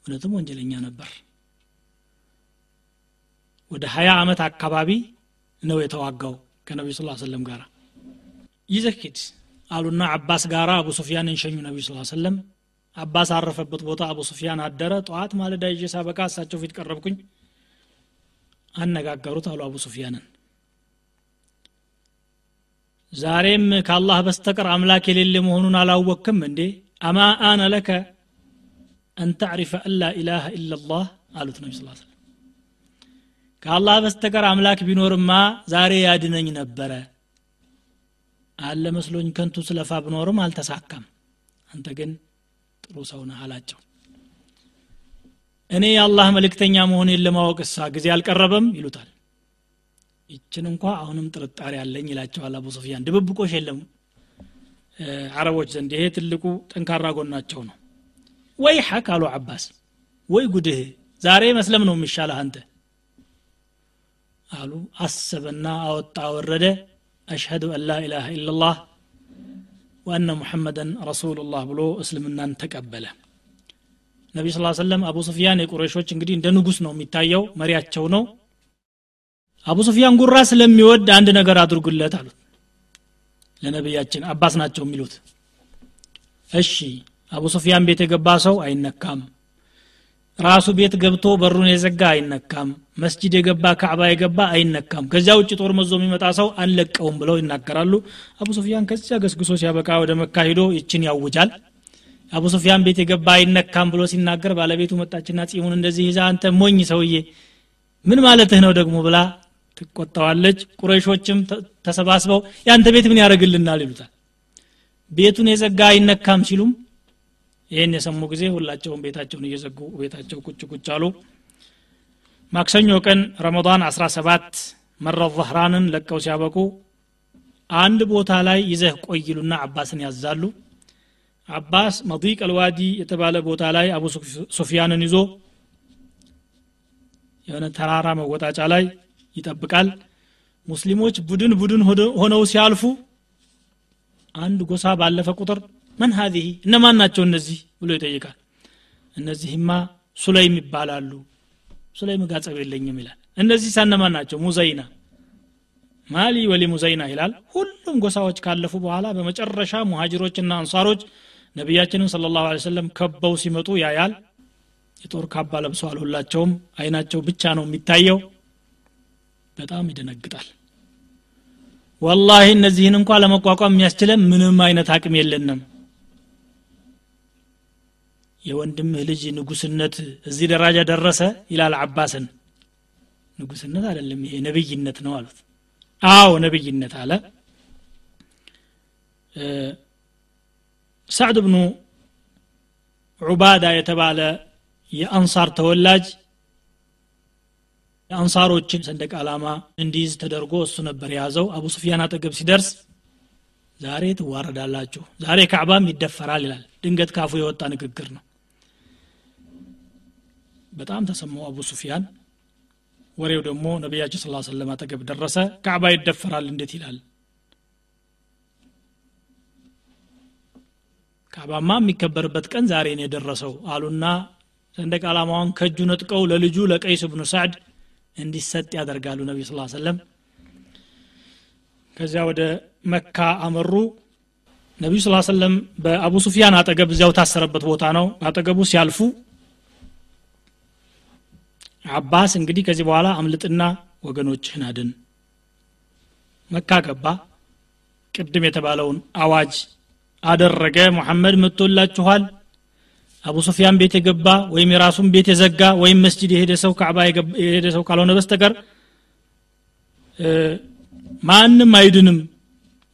እውነትም ወንጀለኛ ነበር። ወደ ሀያ ዓመት አካባቢ ነው የተዋጋው ከነቢዩ ስ ሰለም ጋር ይዘህ አሉና አባስ ጋራ አቡ ሱፊያን እንሸኙ ነቢዩ ስ ሰለም አባስ አረፈበት ቦታ አቡ ሱፊያን አደረ። ጠዋት ማለዳ ይዤ ሳበቃ እሳቸው ፊት ቀረብኩኝ። አነጋገሩት አሉ አቡ ሱፊያንን። ዛሬም ከአላህ በስተቀር አምላክ የሌለ መሆኑን አላወቅክም እንዴ? አማ አነ ለከ አን ተዕሪፈ አላ ኢላሃ ኢላላህ አሉት ነቢ ስ ከአላህ በስተቀር አምላክ ቢኖርማ ዛሬ ያድነኝ ነበረ አለ መስሎኝ ከንቱ ስለፋ ብኖርም አልተሳካም። አንተ ግን ጥሩ ሰው ነህ አላቸው። እኔ የአላህ መልእክተኛ መሆኔን ለማወቅ እሳ ጊዜ አልቀረበም ይሉታል። ይችን እንኳ አሁንም ጥርጣሬ አለኝ ይላቸዋል አቡ ሶፊያን ድብብቆሽ የለም። አረቦች ዘንድ ይሄ ትልቁ ጠንካራ ጎናቸው ነው። ወይ ሐክ አሉ አባስ ወይ ጉድህ ዛሬ መስለም ነው የሚሻለህ አንተ አሉ። አሰበና አወጣ ወረደ አሽሀዱ አን ላ ኢላሃ ኢላላህ ወአነ ሙሐመደን ረሱሉላህ ብሎ እስልምናን ተቀበለ። ነቢ ስ ሰለም አቡ ሱፊያን የቁረሾች እንግዲህ እንደ ንጉስ ነው የሚታየው መሪያቸው ነው። አቡ ሱፊያን ጉራ ስለሚወድ አንድ ነገር አድርጉለት አሉት። ለነቢያችን አባስ ናቸው የሚሉት እሺ አቡ ሱፊያን ቤት የገባ ሰው አይነካም ራሱ ቤት ገብቶ በሩን የዘጋ አይነካም። መስጂድ የገባ ካዕባ የገባ አይነካም። ከዚያ ውጭ ጦር መዞ የሚመጣ ሰው አንለቀውም ብለው ይናገራሉ። አቡ ሱፊያን ከዚያ ገስግሶ ሲያበቃ ወደ መካ ሂዶ ይችን ያውጃል። አቡ ሱፊያን ቤት የገባ አይነካም ብሎ ሲናገር ባለቤቱ መጣችና ጺሙን እንደዚህ ይዛ አንተ ሞኝ ሰውዬ! ምን ማለትህ ነው ደግሞ? ብላ ትቆጣዋለች። ቁረይሾችም ተሰባስበው ያንተ ቤት ምን ያደርግልናል? ይሉታል። ቤቱን የዘጋ አይነካም ሲሉም ይህን የሰሙ ጊዜ ሁላቸውም ቤታቸውን እየዘጉ ቤታቸው ቁጭ ቁጭ አሉ። ማክሰኞ ቀን ረመዳን 17 መረ ظህራንን ለቀው ሲያበቁ አንድ ቦታ ላይ ይዘህ ቆይሉና አባስን ያዛሉ። አባስ መዲቅ አልዋዲ የተባለ ቦታ ላይ አቡ ሱፊያንን ይዞ የሆነ ተራራ መወጣጫ ላይ ይጠብቃል። ሙስሊሞች ቡድን ቡድን ሆነው ሲያልፉ አንድ ጎሳ ባለፈ ቁጥር መን ሀዚህ? እነማን ናቸው እነዚህ? ብሎ ይጠይቃል። እነዚህማ ሱለይም ይባላሉ። ሱለይም ጋር የለኝም ይላል። እነዚህ ሳነማን ናቸው? ሙዘይና። ማሊ ወሊ ሙዘይና ይላል። ሁሉም ጎሳዎች ካለፉ በኋላ በመጨረሻ ሙሃጅሮችና አንሷሮች ነቢያችንን ስለ ላሁ ሰለም ከበው ሲመጡ ያያል። የጦር ካባ ለብሰዋል። ሁላቸውም አይናቸው ብቻ ነው የሚታየው። በጣም ይደነግጣል። ወላሂ እነዚህን እንኳ ለመቋቋም የሚያስችለን ምንም አይነት አቅም የለንም የወንድምህ ልጅ ንጉስነት እዚህ ደረጃ ደረሰ ይላል አባስን። ንጉስነት አይደለም ይሄ ነብይነት ነው አሉት። አዎ ነብይነት አለ። ሳዕድ ብኑ ዑባዳ የተባለ የአንሳር ተወላጅ የአንሳሮችን ሰንደቅ ዓላማ እንዲይዝ ተደርጎ እሱ ነበር የያዘው። አቡ ሱፊያን አጠገብ ሲደርስ ዛሬ ትዋረዳላችሁ ዛሬ ካዕባም ይደፈራል ይላል። ድንገት ካፉ የወጣ ንግግር ነው በጣም ተሰማው አቡ ሱፊያን። ወሬው ደግሞ ነቢያችን ስ ሰለም አጠገብ ደረሰ። ካዕባ ይደፈራል እንዴት ይላል? ካዕባማ የሚከበርበት ቀን ዛሬ የደረሰው አሉና ሰንደቅ ዓላማውን ከእጁ ነጥቀው ለልጁ ለቀይስ ብኑ ሳዕድ እንዲሰጥ ያደርጋሉ ነቢ ስ ሰለም ከዚያ ወደ መካ አመሩ። ነቢዩ ስ ሰለም በአቡ ሱፊያን አጠገብ እዚያው ታሰረበት ቦታ ነው። አጠገቡ ሲያልፉ አባስ እንግዲህ ከዚህ በኋላ አምልጥና ወገኖችህን አድን። መካ ገባ። ቅድም የተባለውን አዋጅ አደረገ። ሙሐመድ መጥቶላችኋል። አቡ ሱፊያን ቤት የገባ ወይም የራሱን ቤት የዘጋ ወይም መስጅድ የሄደ ሰው ካዕባ የሄደ ሰው ካልሆነ በስተቀር ማንም አይድንም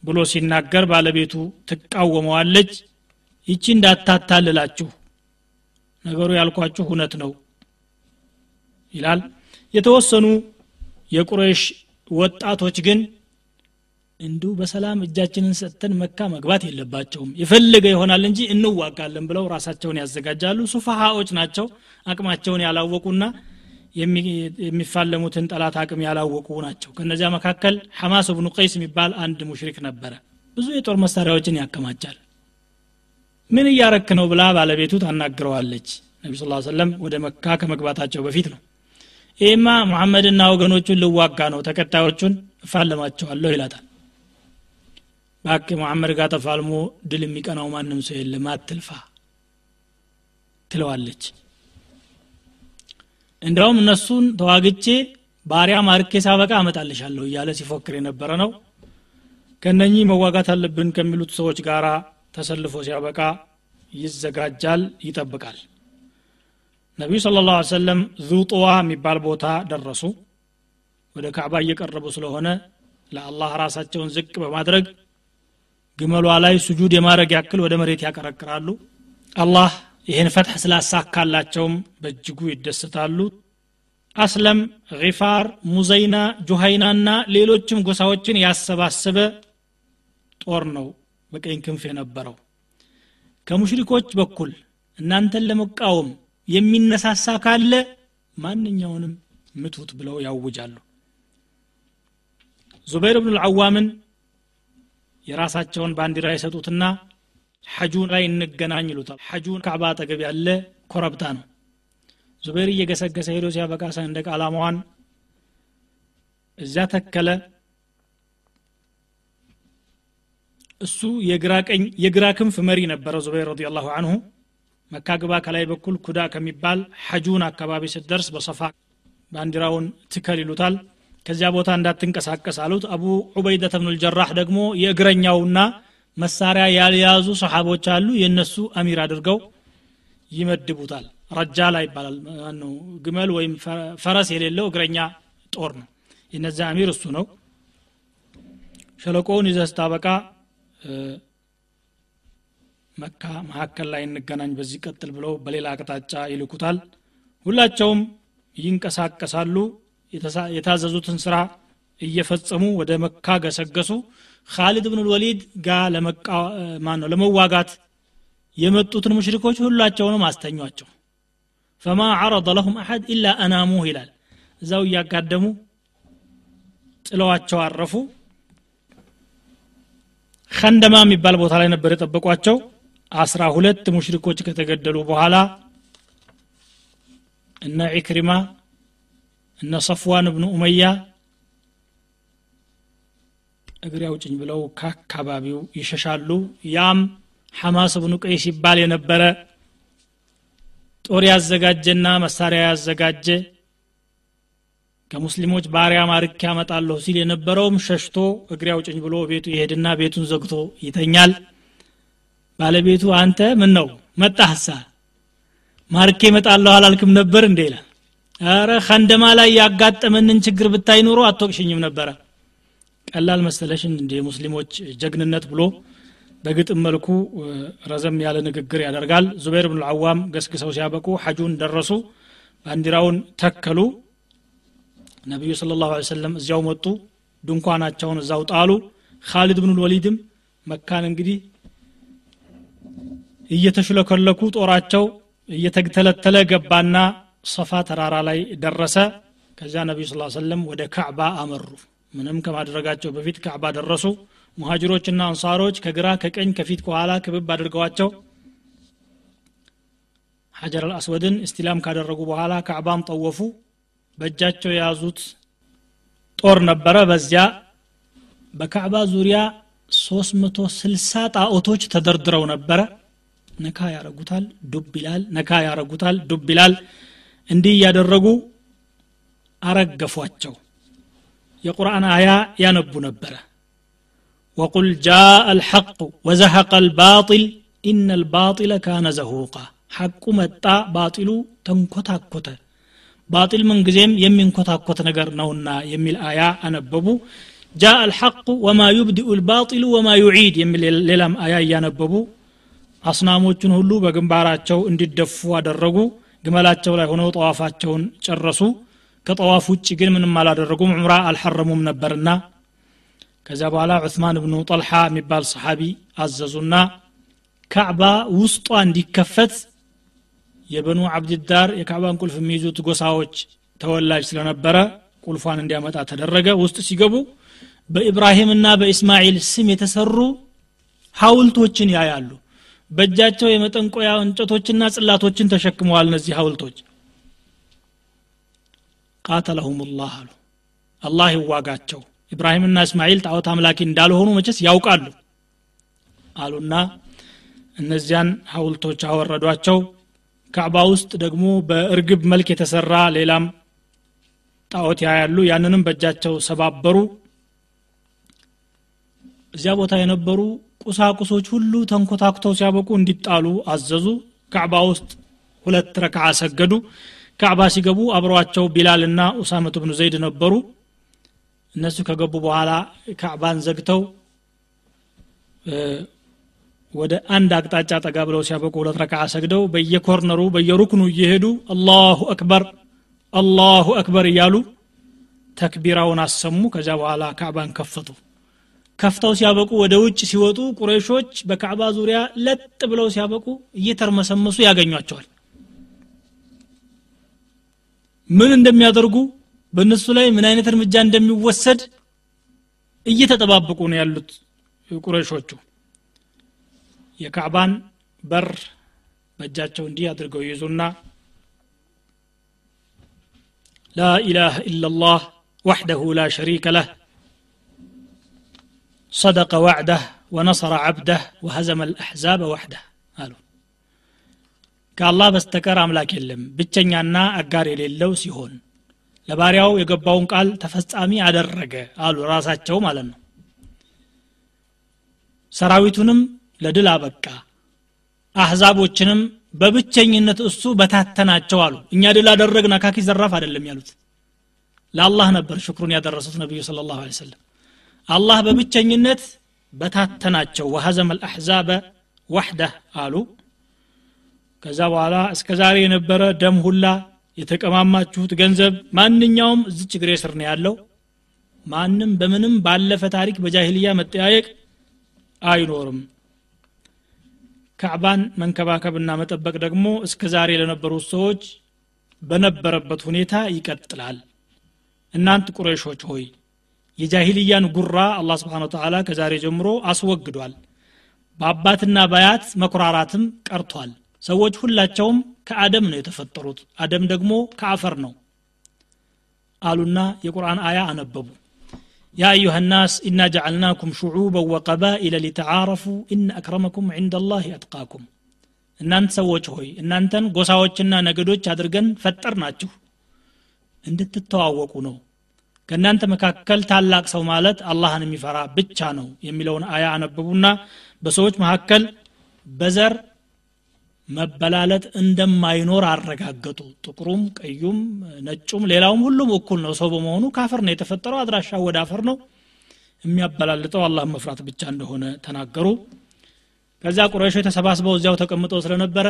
ብሎ ሲናገር ባለቤቱ ትቃወመዋለች። ይቺ እንዳታታልላችሁ ነገሩ ያልኳችሁ እውነት ነው ይላል። የተወሰኑ የቁረይሽ ወጣቶች ግን እንዲሁ በሰላም እጃችንን ሰጥተን መካ መግባት የለባቸውም። የፈለገ ይሆናል እንጂ እንዋጋለን ብለው ራሳቸውን ያዘጋጃሉ። ሱፋሃዎች ናቸው አቅማቸውን ያላወቁና የሚፋለሙትን ጠላት አቅም ያላወቁ ናቸው። ከነዚያ መካከል ሐማስ ብኑ ቀይስ የሚባል አንድ ሙሽሪክ ነበረ። ብዙ የጦር መሳሪያዎችን ያከማቻል። ምን እያረክ ነው ብላ ባለቤቱ ታናግረዋለች። ነቢ ስ ሰለም ወደ መካ ከመግባታቸው በፊት ነው ይህማ ሙሐመድና ወገኖቹን ልዋጋ ነው ተከታዮቹን እፋለማቸዋለሁ ይላታል። ባክ መሐመድ ጋር ተፋልሞ ድል የሚቀናው ማንም ሰው የለም አትልፋ ትለዋለች። እንዲያውም እነሱን ተዋግቼ ባሪያ ማርኬ ሳበቃ አመጣልሻለሁ እያለ ሲፎክር የነበረ ነው። ከነኚህ መዋጋት አለብን ከሚሉት ሰዎች ጋር ተሰልፎ ሲያበቃ ይዘጋጃል ይጠብቃል ነቢዩ ስለ ላሁ ሰለም ዙጥዋ የሚባል ቦታ ደረሱ። ወደ ካዕባ እየቀረቡ ስለሆነ ለአላህ ራሳቸውን ዝቅ በማድረግ ግመሏ ላይ ሱጁድ የማድረግ ያክል ወደ መሬት ያቀረቅራሉ። አላህ ይህን ፈትሕ ስላሳካላቸውም በእጅጉ ይደሰታሉ። አስለም ጊፋር ሙዘይና ጁሃይና እና ሌሎችም ጎሳዎችን ያሰባሰበ ጦር ነው በቀኝ ክንፍ የነበረው። ከሙሽሪኮች በኩል እናንተን ለመቃወም የሚነሳሳ ካለ ማንኛውንም ምቱት ብለው ያውጃሉ። ዙበይር ብኑ ልዓዋምን የራሳቸውን ባንዲራ የሰጡትና ሐጁን ላይ እንገናኝ ይሉታል። ሐጁን ካዕባ አጠገብ ያለ ኮረብታ ነው። ዙበይር እየገሰገሰ ሄዶ ሲያበቃ ሰንደቅ ዓላማዋን እዚያ ተከለ። እሱ የግራ ክንፍ መሪ ነበረ ዙበይር ረዲ ላሁ አንሁ መካ ግባ ከላይ በኩል ኩዳ ከሚባል ሐጁን አካባቢ ስትደርስ በሰፋ ባንዲራውን ትከል ይሉታል። ከዚያ ቦታ እንዳትንቀሳቀስ አሉት። አቡ ዑበይደተ ብኑ ልጀራህ ደግሞ የእግረኛውና መሳሪያ ያልያዙ ሰሓቦች አሉ። የእነሱ አሚር አድርገው ይመድቡታል። ረጃላ ይባላል። ግመል ወይም ፈረስ የሌለው እግረኛ ጦር ነው። የነዚያ አሚር እሱ ነው። ሸለቆውን ይዘህ ስታበቃ መካ መካከል ላይ እንገናኝ በዚህ ቀጥል ብለው በሌላ አቅጣጫ ይልኩታል። ሁላቸውም ይንቀሳቀሳሉ። የታዘዙትን ስራ እየፈጸሙ ወደ መካ ገሰገሱ። ካሊድ ብን ልወሊድ ጋ ማነው ለመዋጋት የመጡትን ሙሽሪኮች ሁላቸውንም አስተኟቸው። ፈማ ዓረض ለሁም አሐድ ኢላ አናሙህ ይላል። እዛው እያጋደሙ ጥለዋቸው አረፉ። ከንደማ የሚባል ቦታ ላይ ነበር የጠበቋቸው አስራ ሁለት ሙሽሪኮች ከተገደሉ በኋላ እነ ዒክሪማ እነ ሰፍዋን ብኑ ኡመያ እግሬ አውጭኝ ብለው ከአካባቢው ይሸሻሉ። ያም ሐማስ ብኑ ቀይስ ይባል የነበረ ጦር ያዘጋጀና መሳሪያ ያዘጋጀ ከሙስሊሞች ባሪያ ማርክ ያመጣለሁ ሲል የነበረውም ሸሽቶ እግሬ አውጭኝ ብሎ ቤቱ ይሄድና ቤቱን ዘግቶ ይተኛል ባለቤቱ አንተ ምን ነው መጣህሳ? ማርኬ እመጣለሁ አላልክም ነበር እንዴ ይላል። አረ ከንደማ ላይ ያጋጠመንን ችግር ብታይ ኑሮ አትወቅሽኝም ነበረ። ቀላል መሰለሽን እንደ ሙስሊሞች ጀግንነት ብሎ በግጥም መልኩ ረዘም ያለ ንግግር ያደርጋል። ዙበይር ብን ልዓዋም ገስግሰው ሲያበቁ ሐጁን ደረሱ ባንዲራውን ተከሉ። ነቢዩ ስለ ላሁ ሰለም እዚያው መጡ ድንኳናቸውን እዛው ጣሉ። ካሊድ ብን ልወሊድም መካን እንግዲህ እየተሽለከለኩ ጦራቸው እየተተለተለ ገባና ሰፋ ተራራ ላይ ደረሰ። ከዚያ ነቢዩ ስ ሰለም ወደ ካዕባ አመሩ። ምንም ከማድረጋቸው በፊት ካዕባ ደረሱ። ሙሃጅሮችና አንሳሮች ከግራ ከቀኝ ከፊት ከኋላ ክብብ አድርገዋቸው። ሐጀር አልአስወድን እስቲላም ካደረጉ በኋላ ካዕባን ጠወፉ። በእጃቸው የያዙት ጦር ነበረ። በዚያ በካዕባ ዙሪያ 360 ጣዖቶች ተደርድረው ነበረ ነካ ያረጉታል ዱብ ይላል ነካ ያረጉታል ዱብ ይላል እንዲህ እያደረጉ አረገፏቸው የቁርአን አያ ያነቡ ነበረ وقل جاء الحق وزهق الباطل إن الباطل كان زهوقا حق متى باطل تنكتاكت باطل من قزيم يمين كتاكت نقر نونا يميل آية أنببو جاء الحق وما يبدئ الباطل وما يعيد يميل للم آية ينببو አስናሞቹን ሁሉ በግንባራቸው እንዲደፉ አደረጉ። ግመላቸው ላይ ሆነው ጠዋፋቸውን ጨረሱ። ከጠዋፍ ውጭ ግን ምንም አላደረጉም። ዑምራ አልሐረሙም ነበርና ከዚያ በኋላ ዑስማን ብኑ ጠልሓ የሚባል ሰሓቢ አዘዙና ካዕባ ውስጧ እንዲከፈት የበኑ አብድዳር የካዕባን ቁልፍ የሚይዙት ጎሳዎች ተወላጅ ስለነበረ ቁልፏን እንዲያመጣ ተደረገ። ውስጥ ሲገቡ በኢብራሂምና በኢስማኤል ስም የተሰሩ ሀውልቶችን ያያሉ በእጃቸው የመጠንቆያ እንጨቶችና ጽላቶችን ተሸክመዋል እነዚህ ሀውልቶች ቃተለሁም ላህ አሉ። አላህ ይዋጋቸው። ኢብራሂምና እስማኤል ጣዖት አምላኪ እንዳልሆኑ መቸስ ያውቃሉ አሉና እነዚያን ሀውልቶች አወረዷቸው። ካዕባ ውስጥ ደግሞ በእርግብ መልክ የተሰራ ሌላም ጣዖት ያያሉ። ያንንም በእጃቸው ሰባበሩ። እዚያ ቦታ የነበሩ ቁሳቁሶች ሁሉ ተንኮታኩተው ሲያበቁ እንዲጣሉ አዘዙ። ካዕባ ውስጥ ሁለት ረክዓ ሰገዱ። ካዕባ ሲገቡ አብረዋቸው ቢላልና ኡሳመቱ ብኑ ዘይድ ነበሩ። እነሱ ከገቡ በኋላ ካዕባን ዘግተው ወደ አንድ አቅጣጫ ጠጋ ብለው ሲያበቁ ሁለት ረክዓ ሰግደው በየኮርነሩ በየሩክኑ እየሄዱ አላሁ አክበር አላሁ አክበር እያሉ ተክቢራውን አሰሙ። ከዚያ በኋላ ካዕባን ከፈቱ ከፍተው ሲያበቁ ወደ ውጭ ሲወጡ ቁረሾች በካዕባ ዙሪያ ለጥ ብለው ሲያበቁ እየተርመሰመሱ ያገኟቸዋል። ምን እንደሚያደርጉ በእነሱ ላይ ምን አይነት እርምጃ እንደሚወሰድ እየተጠባበቁ ነው ያሉት ቁረይሾቹ። የካዕባን በር በእጃቸው እንዲህ አድርገው ይዙና لا إله إلا الله وحده لا شريك صدق وعده ونصر عبده وهزم الأحزاب وحده قالوا ከአላህ በስተቀር አምላክ የለም ብቸኛና አጋር የሌለው ሲሆን ለባሪያው የገባውን ቃል ተፈጻሚ አደረገ አሉ ራሳቸው ማለት ነው ሰራዊቱንም ለድል አበቃ አህዛቦችንም በብቸኝነት እሱ በታተናቸው አሉ እኛ ድል አደረግን አካኪ ዘራፍ አይደለም ያሉት ለአላህ ነበር ሽክሩን ያደረሱት ነቢዩ ስለ ላሁ ሰለም አላህ በብቸኝነት በታተናቸው ወሀዘመ ልአሕዛበ ዋሕደህ አሉ። ከዛ በኋላ እስከ ዛሬ የነበረ ደም ሁላ የተቀማማችሁት ገንዘብ ማንኛውም እዚች እግሬ ስር ነው ያለው። ማንም በምንም ባለፈ ታሪክ በጃሂልያ መጠያየቅ አይኖርም። ካዕባን መንከባከብና መጠበቅ ደግሞ እስከ ዛሬ ለነበሩት ሰዎች በነበረበት ሁኔታ ይቀጥላል። እናንት ቁረይሾች ሆይ የጃሂልያን ጉራ አላህ ስብሓን ተዓላ ከዛሬ ጀምሮ አስወግዷል በአባትና በአያት መኩራራትም ቀርቷል ሰዎች ሁላቸውም ከአደም ነው የተፈጠሩት አደም ደግሞ ከአፈር ነው አሉና የቁርአን አያ አነበቡ يا أيها الناس إنا جعلناكم شعوبا وقبائل لتعارفوا إن أكرمكم عند الله أتقاكم እናንተ ሰዎች ሆይ እናንተን ጎሳዎችና ነገዶች አድርገን ፈጠርናችሁ እንድትተዋወቁ ነው ከእናንተ መካከል ታላቅ ሰው ማለት አላህን የሚፈራ ብቻ ነው የሚለውን አያ አነበቡና በሰዎች መካከል በዘር መበላለጥ እንደማይኖር አረጋገጡ። ጥቁሩም ቀዩም ነጩም ሌላውም ሁሉም እኩል ነው። ሰው በመሆኑ ካፈር ነው የተፈጠረው አድራሻው ወደ አፈር ነው። የሚያበላልጠው አላህ መፍራት ብቻ እንደሆነ ተናገሩ። ከዚያ ቁረይሾች ተሰባስበው እዚያው ተቀምጠው ስለነበረ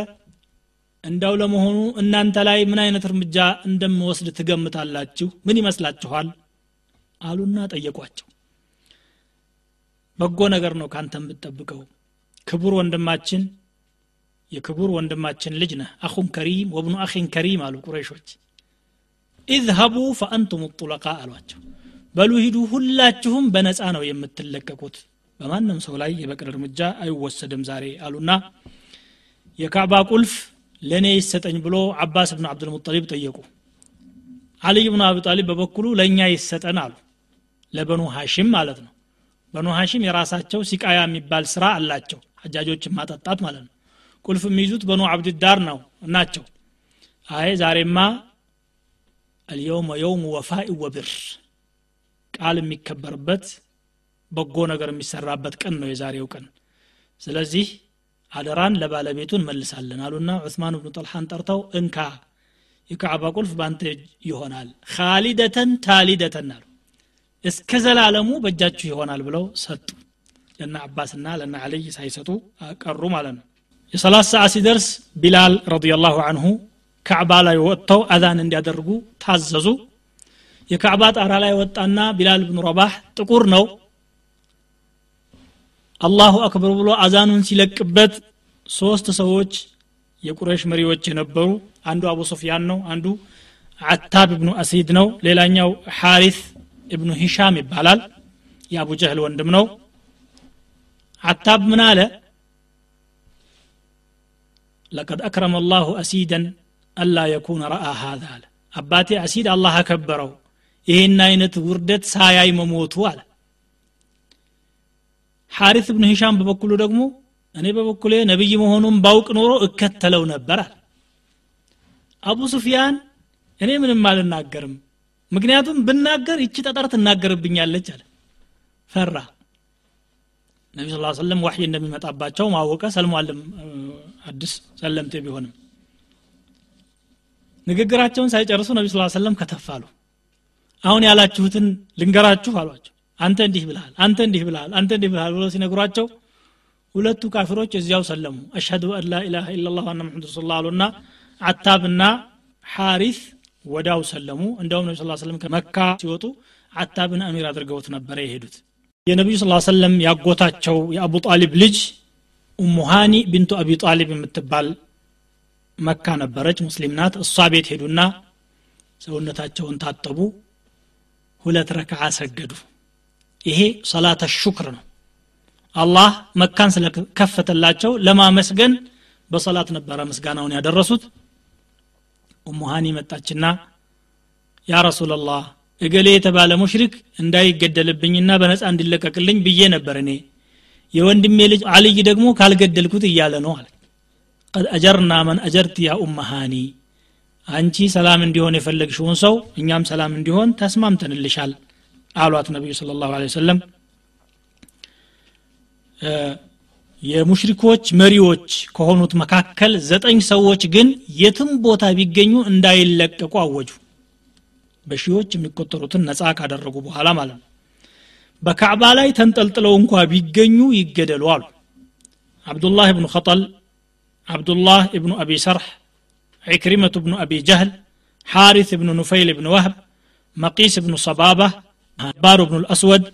እንዳው ለመሆኑ እናንተ ላይ ምን አይነት እርምጃ እንደምወስድ ትገምታላችሁ? ምን ይመስላችኋል አሉና ጠየቋቸው። በጎ ነገር ነው ካንተ የምትጠብቀው። ክቡር ወንድማችን የክቡር ወንድማችን ልጅ ነህ። አኹን ከሪም ወብኑ አኺን ከሪም አሉ ቁረይሾች። ኢዝሀቡ ፈአንቱም ጡለቃ አሏቸው። በሉ ሂዱ ሁላችሁም በነፃ ነው የምትለቀቁት። በማንም ሰው ላይ የበቀል እርምጃ አይወሰድም ዛሬ አሉና የካዕባ ቁልፍ ለእኔ ይሰጠኝ ብሎ አባስ ብን አብዱልሙጠሊብ ጠየቁ። አልይ ብኑ አቢ ጣሊብ በበኩሉ ለእኛ ይሰጠን አሉ ለበኑ ሐሽም ማለት ነው። በኑ ሐሽም የራሳቸው ሲቃያ የሚባል ስራ አላቸው። ሐጃጆችን ማጠጣት ማለት ነው። ቁልፍ የሚይዙት በኑ አብድዳር ነው ናቸው። አይ ዛሬማ አልየውመ የውም ወፋኢ ወብር። ቃል የሚከበርበት በጎ ነገር የሚሰራበት ቀን ነው የዛሬው ቀን። ስለዚህ አደራን ለባለቤቱ እንመልሳለን አሉና ዑስማን ብኑ ጠልሓን ጠርተው እንካ የካዕባ ቁልፍ በአንተ ይሆናል። ካሊደተን ታሊደተን አሉ እስከ ዘላለሙ በእጃችሁ ይሆናል ብለው ሰጡ። ለና አባስና ለና አልይ ሳይሰጡ ቀሩ ማለት ነው። የሰላት ሰዓት ሲደርስ ቢላል ረዲየላሁ አንሁ ካዕባ ላይ ወጥተው አዛን እንዲያደርጉ ታዘዙ። የካዕባ ጣራ ላይ ወጣና ቢላል ብኑ ረባህ ጥቁር ነው አላሁ አክበር ብሎ አዛኑን ሲለቅበት ሶስት ሰዎች የቁረሽ መሪዎች የነበሩ አንዱ አቡ ሶፊያን ነው አንዱ አታብ እብኑ አሲድ ነው ሌላኛው ሐሪስ እብኑ ሂሻም ይባላል። የአቡ ጀህል ወንድም ነው። አታብ ምን አለ? لقد أكرم الله أسيدا ألا يكون رأى هذا አለ። አባቴ አሲድ አላህ አከበረው። ይህን አይነት ውርደት ሳያይ መሞቱ አለ። ሐሪስ እብኑ ሂሻም በበኩሉ ደግሞ እኔ በበኩሌ ነቢይ መሆኑን ባውቅ ኖሮ እከተለው ነበር አለ። አቡ ሱፊያን እኔ ምንም አልናገርም ምክንያቱም ብናገር ይቺ ጠጠር ትናገርብኛለች አለ። ፈራ። ነቢ ስ ሰለም ዋሕይ እንደሚመጣባቸው ማወቀ። ሰልሟልም አዲስ ሰለምቴ ቢሆንም ንግግራቸውን ሳይጨርሱ ነቢ ስ ሰለም ከተፋሉ አሁን ያላችሁትን ልንገራችሁ አሏቸው። አንተ እንዲህ ብልሃል አንተ እንዲህ ብልሃል አንተ እንዲህ ብልሃል ብሎ ሲነግሯቸው ሁለቱ ካፊሮች እዚያው ሰለሙ። አሽሀዱ አን ላ ኢላሃ ኢላላህ ዋና መሐመድ ረሱሉ አሉና አታብና ሐሪስ ወዲያው ሰለሙ። እንደውም ነቢ ስ ሰለም ከመካ ሲወጡ አታብን አሚር አድርገውት ነበረ የሄዱት። የነቢዩ ስ ሰለም ያጎታቸው የአቡ ጣሊብ ልጅ ኡሙሃኒ ቢንቱ አቢ ጣሊብ የምትባል መካ ነበረች። ሙስሊም ናት። እሷ ቤት ሄዱና ሰውነታቸውን ታጠቡ ሁለት ረክዓ ሰገዱ። ይሄ صلاة شكر ነው። አላህ መካን ስለከፈተላቸው ለማመስገን በሰላት ነበረ ምስጋናውን ያደረሱት ኡሙሃኒ መጣችና ያ ረሱላላህ እገሌ የተባለ ሙሽሪክ እንዳይገደልብኝና በነፃ እንዲለቀቅልኝ ብዬ ነበር እኔ። የወንድሜ ልጅ አልይ ደግሞ ካልገደልኩት እያለ ነው አለ። ቀድ አጀርና መን አጀርት ያ ኡመሃኒ አንቺ ሰላም እንዲሆን የፈለግሽውን ሰው እኛም ሰላም እንዲሆን ተስማምተንልሻል አሏት ነቢዩ ስለ ላሁ ወሰለም የሙሽሪኮች መሪዎች ከሆኑት መካከል ዘጠኝ ሰዎች ግን የትም ቦታ ቢገኙ እንዳይለቀቁ አወጁ። በሺዎች የሚቆጠሩትን ነፃ ካደረጉ በኋላ ማለት ነው። በካዕባ ላይ ተንጠልጥለው እንኳ ቢገኙ ይገደሉ አሉ። አብዱላህ እብኑ ኸጠል አብዱላህ እብኑ አቢ ሰርሕ ዒክሪመቱ እብኑ አቢ ጀህል ሓሪት እብኑ ኑፈይል እብኑ ወህብ መቂስ እብኑ ሰባባ ባሩ እብኑ ልአስወድ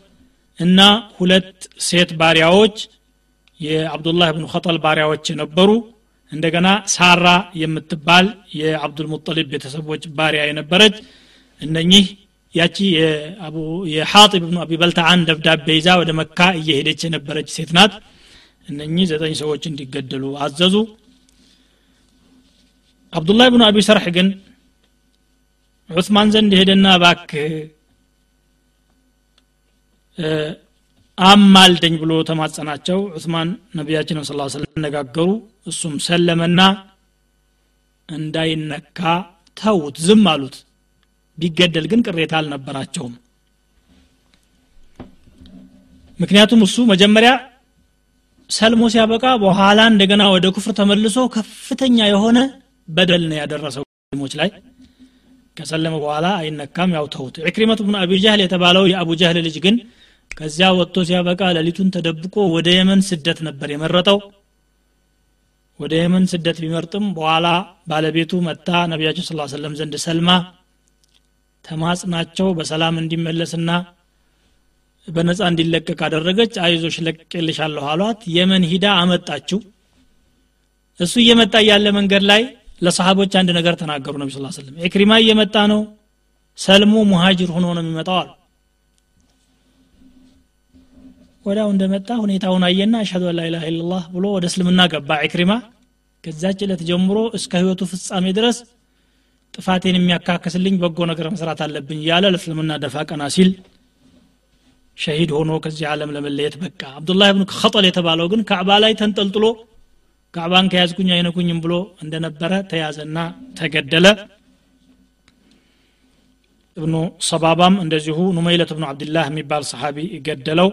እና ሁለት ሴት ባሪያዎች የአብዱላህ ብኑ ኸጠል ባሪያዎች የነበሩ እንደገና ሳራ የምትባል የአብዱልሙጠሊብ ቤተሰቦች ባሪያ የነበረች እነኚህ ያቺ የሓጢብ ብኑ አቢ በልታዓን ደብዳቤ ይዛ ወደ መካ እየሄደች የነበረች ሴት ናት። እነኚህ ዘጠኝ ሰዎች እንዲገደሉ አዘዙ። አብዱላህ ብኑ አቢ ሰርሕ ግን ዑስማን ዘንድ ሄደና ባክህ አማልደኝ ብሎ ተማጸናቸው። ዑስማን ነቢያችን ስ ስለም አነጋገሩ እሱም ሰለመና እንዳይነካ ተዉት ዝም አሉት። ቢገደል ግን ቅሬታ አልነበራቸውም። ምክንያቱም እሱ መጀመሪያ ሰልሞ ሲያበቃ በኋላ እንደገና ወደ ኩፍር ተመልሶ ከፍተኛ የሆነ በደል ነው ያደረሰው ሙስሊሞች ላይ። ከሰለመ በኋላ አይነካም ያው ተውት ዕክሪመት ብኑ አቢ ጃህል የተባለው የአቡ ጃህል ልጅ ግን ከዚያ ወጥቶ ሲያበቃ ሌሊቱን ተደብቆ ወደ የመን ስደት ነበር የመረጠው። ወደ የመን ስደት ቢመርጥም በኋላ ባለቤቱ መጣ። ነቢያችን ስ ሰለም ዘንድ ሰልማ ተማጽናቸው በሰላም እንዲመለስና በነፃ እንዲለቀቅ አደረገች። አይዞሽ ለቅቄልሻለሁ አሏት። የመን ሂዳ አመጣችው። እሱ እየመጣ ያለ መንገድ ላይ ለሰሃቦች አንድ ነገር ተናገሩ። ነቢ ስ ሰለም ኤክሪማ እየመጣ ነው። ሰልሞ ሙሃጅር ሆኖ ነው የሚመጣው አሉ ወዲያው እንደመጣ ሁኔታውን አየና أشهد أن لا إله إلا الله ብሎ ወደ እስልምና ገባ። ዕክሪማ ከዛች ዕለት ጀምሮ እስከ ህይወቱ ፍጻሜ ድረስ ጥፋቴን የሚያካክስልኝ በጎ ነገር መስራት አለብኝ እያለ ለእስልምና ደፋ ቀና ሲል ሸሂድ ሆኖ ከዚህ ዓለም ለመለየት በቃ። አብዱላህ ብኑ ኸጠል የተባለው ግን ካዕባ ላይ ተንጠልጥሎ ካዕባን ከያዝኩኝ አይነኩኝም ብሎ እንደነበረ ተያዘና ተገደለ። እብኑ ሰባባም እንደዚሁ ኑመይለት ብኑ አብድላህ የሚባል ሰሓቢ ገደለው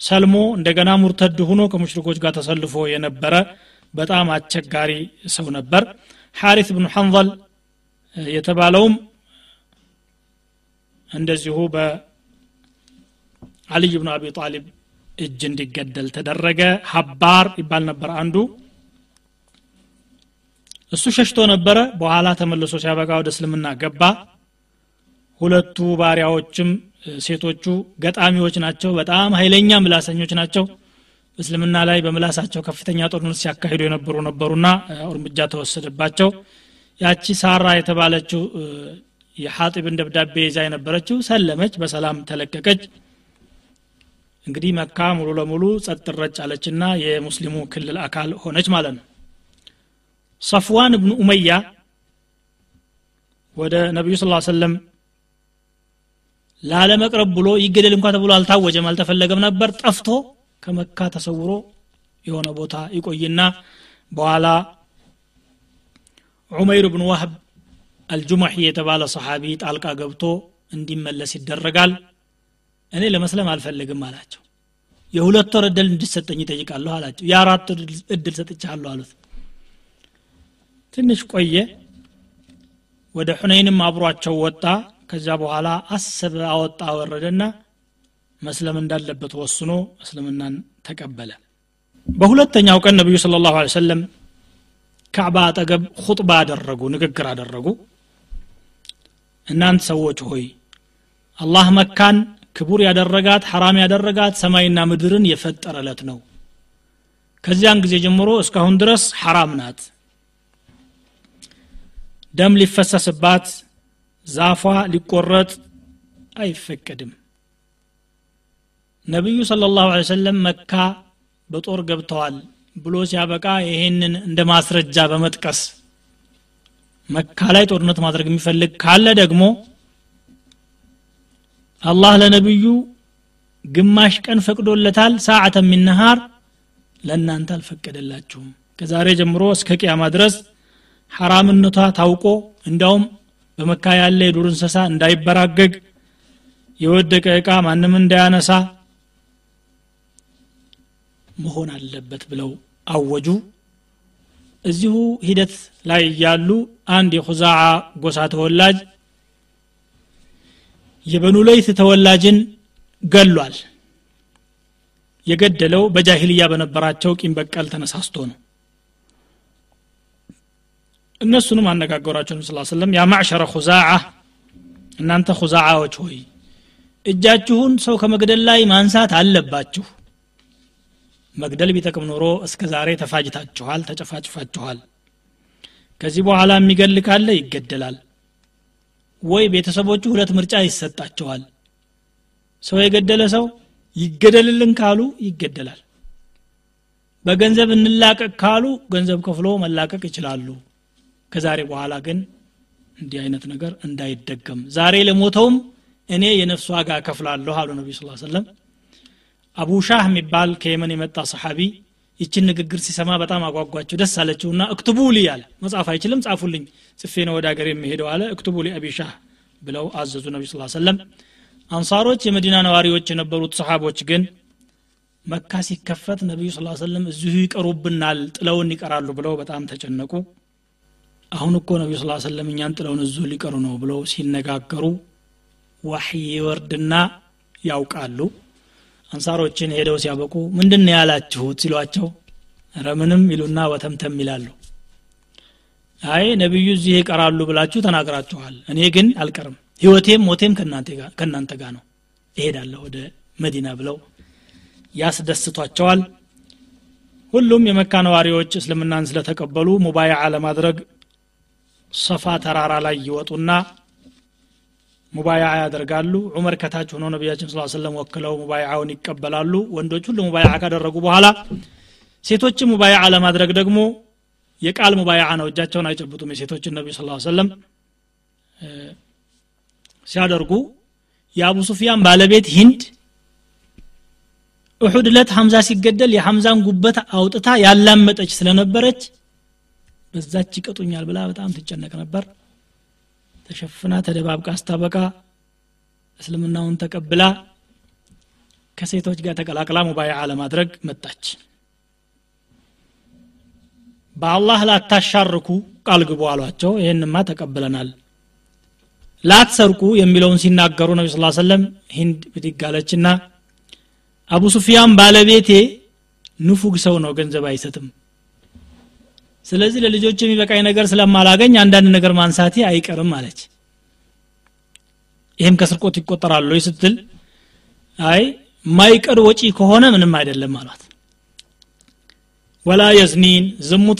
ሰልሞ እንደገና ሙርተድ ሆኖ ከሙሽሪኮች ጋር ተሰልፎ የነበረ በጣም አስቸጋሪ ሰው ነበር። ሐሪት ብኑ ሐንዘል የተባለውም እንደዚሁ በአልይ ብኑ አቢ ጣሊብ እጅ እንዲገደል ተደረገ። ሀባር ይባል ነበር አንዱ። እሱ ሸሽቶ ነበረ። በኋላ ተመልሶ ሲያበቃ ወደ እስልምና ገባ። ሁለቱ ባሪያዎችም ሴቶቹ ገጣሚዎች ናቸው በጣም ኃይለኛ ምላሰኞች ናቸው። እስልምና ላይ በምላሳቸው ከፍተኛ ጦርነት ሲያካሂዱ የነበሩ ነበሩና እርምጃ ተወሰደባቸው። ያቺ ሳራ የተባለችው የሐጢብን ደብዳቤ ይዛ የነበረችው ሰለመች በሰላም ተለቀቀች። እንግዲህ መካ ሙሉ ለሙሉ ጸጥ ረጭ አለችና የሙስሊሙ ክልል አካል ሆነች ማለት ነው። ሰፍዋን እብኑ ኡመያ ወደ ነቢዩ ስ ሰለም ላለመቅረብ ብሎ ይገደል እንኳ ተብሎ አልታወጀም አልተፈለገም ነበር። ጠፍቶ ከመካ ተሰውሮ የሆነ ቦታ ይቆይና በኋላ ዑመይር ብን ዋህብ አልጁማሒ የተባለ ሰሓቢ ጣልቃ ገብቶ እንዲመለስ ይደረጋል። እኔ ለመስለም አልፈልግም አላቸው። የሁለት ወር እድል እንዲሰጠኝ ይጠይቃለሁ አላቸው። የአራት እድል ሰጥቻለሁ አሉት። ትንሽ ቆየ። ወደ ሑነይንም አብሯቸው ወጣ ከዚያ በኋላ አሰበ አወጣ ወረደና መስለም እንዳለበት ወስኖ እስልምናን ተቀበለ። በሁለተኛው ቀን ነቢዩ ስለ ላሁ ሰለም ካዕባ አጠገብ ሁጥባ አደረጉ ንግግር አደረጉ። እናንት ሰዎች ሆይ አላህ መካን ክቡር ያደረጋት ሐራም ያደረጋት ሰማይና ምድርን የፈጠረለት ነው። ከዚያን ጊዜ ጀምሮ እስካሁን ድረስ ሐራም ናት። ደም ሊፈሰስባት ዛፏ ሊቆረጥ አይፈቀድም። ነቢዩ ስለ ላሁ ሰለም መካ በጦር ገብተዋል ብሎ ሲያበቃ ይሄንን እንደ ማስረጃ በመጥቀስ መካ ላይ ጦርነት ማድረግ የሚፈልግ ካለ ደግሞ አላህ ለነቢዩ ግማሽ ቀን ፈቅዶለታል ሳዓተ ሚነሃር ለእናንተ አልፈቀደላችሁም። ከዛሬ ጀምሮ እስከ ቅያማ ድረስ ሐራምነቷ ታውቆ እንዳውም በመካ ያለ የዱር እንስሳ እንዳይበራገግ የወደቀ ዕቃ ማንም እንዳያነሳ መሆን አለበት ብለው አወጁ። እዚሁ ሂደት ላይ እያሉ አንድ የኹዛዓ ጎሳ ተወላጅ የበኑ ለይት ተወላጅን ገሏል። የገደለው በጃሂልያ በነበራቸው ቂም በቀል ተነሳስቶ ነው እነሱንም አነጋገሯቸው ነቢ ስ ሰለም ያ ኹዛዓ እናንተ ኹዛዓዎች ሆይ እጃችሁን ሰው ከመግደል ላይ ማንሳት አለባችሁ። መግደል ቢጠቅም ኖሮ እስከ ዛሬ ተፋጅታችኋል ተጨፋጭፋችኋል። ከዚህ በኋላ የሚገል ካለ ይገደላል። ወይ ቤተሰቦቹ ሁለት ምርጫ ይሰጣቸዋል። ሰው የገደለ ሰው ይገደልልን ካሉ ይገደላል። በገንዘብ እንላቀቅ ካሉ ገንዘብ ከፍሎ መላቀቅ ይችላሉ ከዛሬ በኋላ ግን እንዲህ አይነት ነገር እንዳይደገም። ዛሬ ለሞተውም እኔ የነፍስ ዋጋ ከፍላለሁ አሉ ነቢ ስ ሰለም አቡ ሻህ የሚባል ከየመን የመጣ ሰሓቢ ይችን ንግግር ሲሰማ በጣም አጓጓቸው ደስ አለችውና እክትቡ ሊ አለ። መጽሐፍ አይችልም ጻፉልኝ ጽፌ ነው ወደ ሀገር የሚሄደው አለ። እክትቡ ሊ አቢ ሻህ ብለው አዘዙ ነቢ ስ ሰለም አንሳሮች የመዲና ነዋሪዎች የነበሩት ሰሓቦች ግን መካ ሲከፈት ነቢዩ ስ ሰለም እዚሁ ይቀሩብናል ጥለውን ይቀራሉ ብለው በጣም ተጨነቁ አሁን እኮ ነቢዩ ስ ሰለም እኛን ጥለውን እዚሁ ሊቀሩ ነው ብለው ሲነጋገሩ ዋሕይ ወርድና ያውቃሉ። አንሳሮችን ሄደው ሲያበቁ ምንድን ያላችሁት ሲሏቸው ረምንም ይሉና ወተምተም ይላሉ። አይ ነቢዩ እዚህ ይቀራሉ ብላችሁ ተናግራችኋል። እኔ ግን አልቀርም። ህይወቴም ሞቴም ከእናንተ ጋር ነው። እሄዳለሁ ወደ መዲና ብለው ያስደስቷቸዋል። ሁሉም የመካ ነዋሪዎች እስልምናን ስለተቀበሉ ሙባያዓ ለማድረግ ሰፋ ተራራ ላይ ይወጡና ሙባያ ያደርጋሉ። ዑመር ከታች ሆኖ ነቢያችን ስ ሰለም ወክለው ሙባያውን ይቀበላሉ። ወንዶች ሁሉ ሙባያ ካደረጉ በኋላ ሴቶችን ሙባያ ለማድረግ ደግሞ የቃል ሙባያ ነው። እጃቸውን አይጨብጡም የሴቶችን ነቢ ስ ሰለም ሲያደርጉ የአቡ ሱፊያን ባለቤት ሂንድ ኡሑድ ለት ሐምዛ ሲገደል የሐምዛን ጉበት አውጥታ ያላመጠች ስለነበረች በዛች ይቀጡኛል ብላ በጣም ትጨነቅ ነበር። ተሸፍና ተደባብቃ አስታበቃ እስልምናውን ተቀብላ ከሴቶች ጋር ተቀላቅላ ሙባይዓ ለማድረግ መጣች። በአላህ ላታሻርኩ ቃል ግቡ አሏቸው። ይህንማ ተቀብለናል። ላትሰርቁ የሚለውን ሲናገሩ ነቢ ስ ሰለም ሂንድ ብድጋለችና አቡ ሱፊያን ባለቤቴ ንፉግ ሰው ነው ገንዘብ አይሰጥም ስለዚህ ለልጆች የሚበቃኝ ነገር ስለማላገኝ አንዳንድ ነገር ማንሳቴ አይቀርም አለች። ይህም ከስርቆት ይቆጠራሉ ስትል አይ ማይቀር ወጪ ከሆነ ምንም አይደለም አሏት። ወላ የዝኒን ዝሙት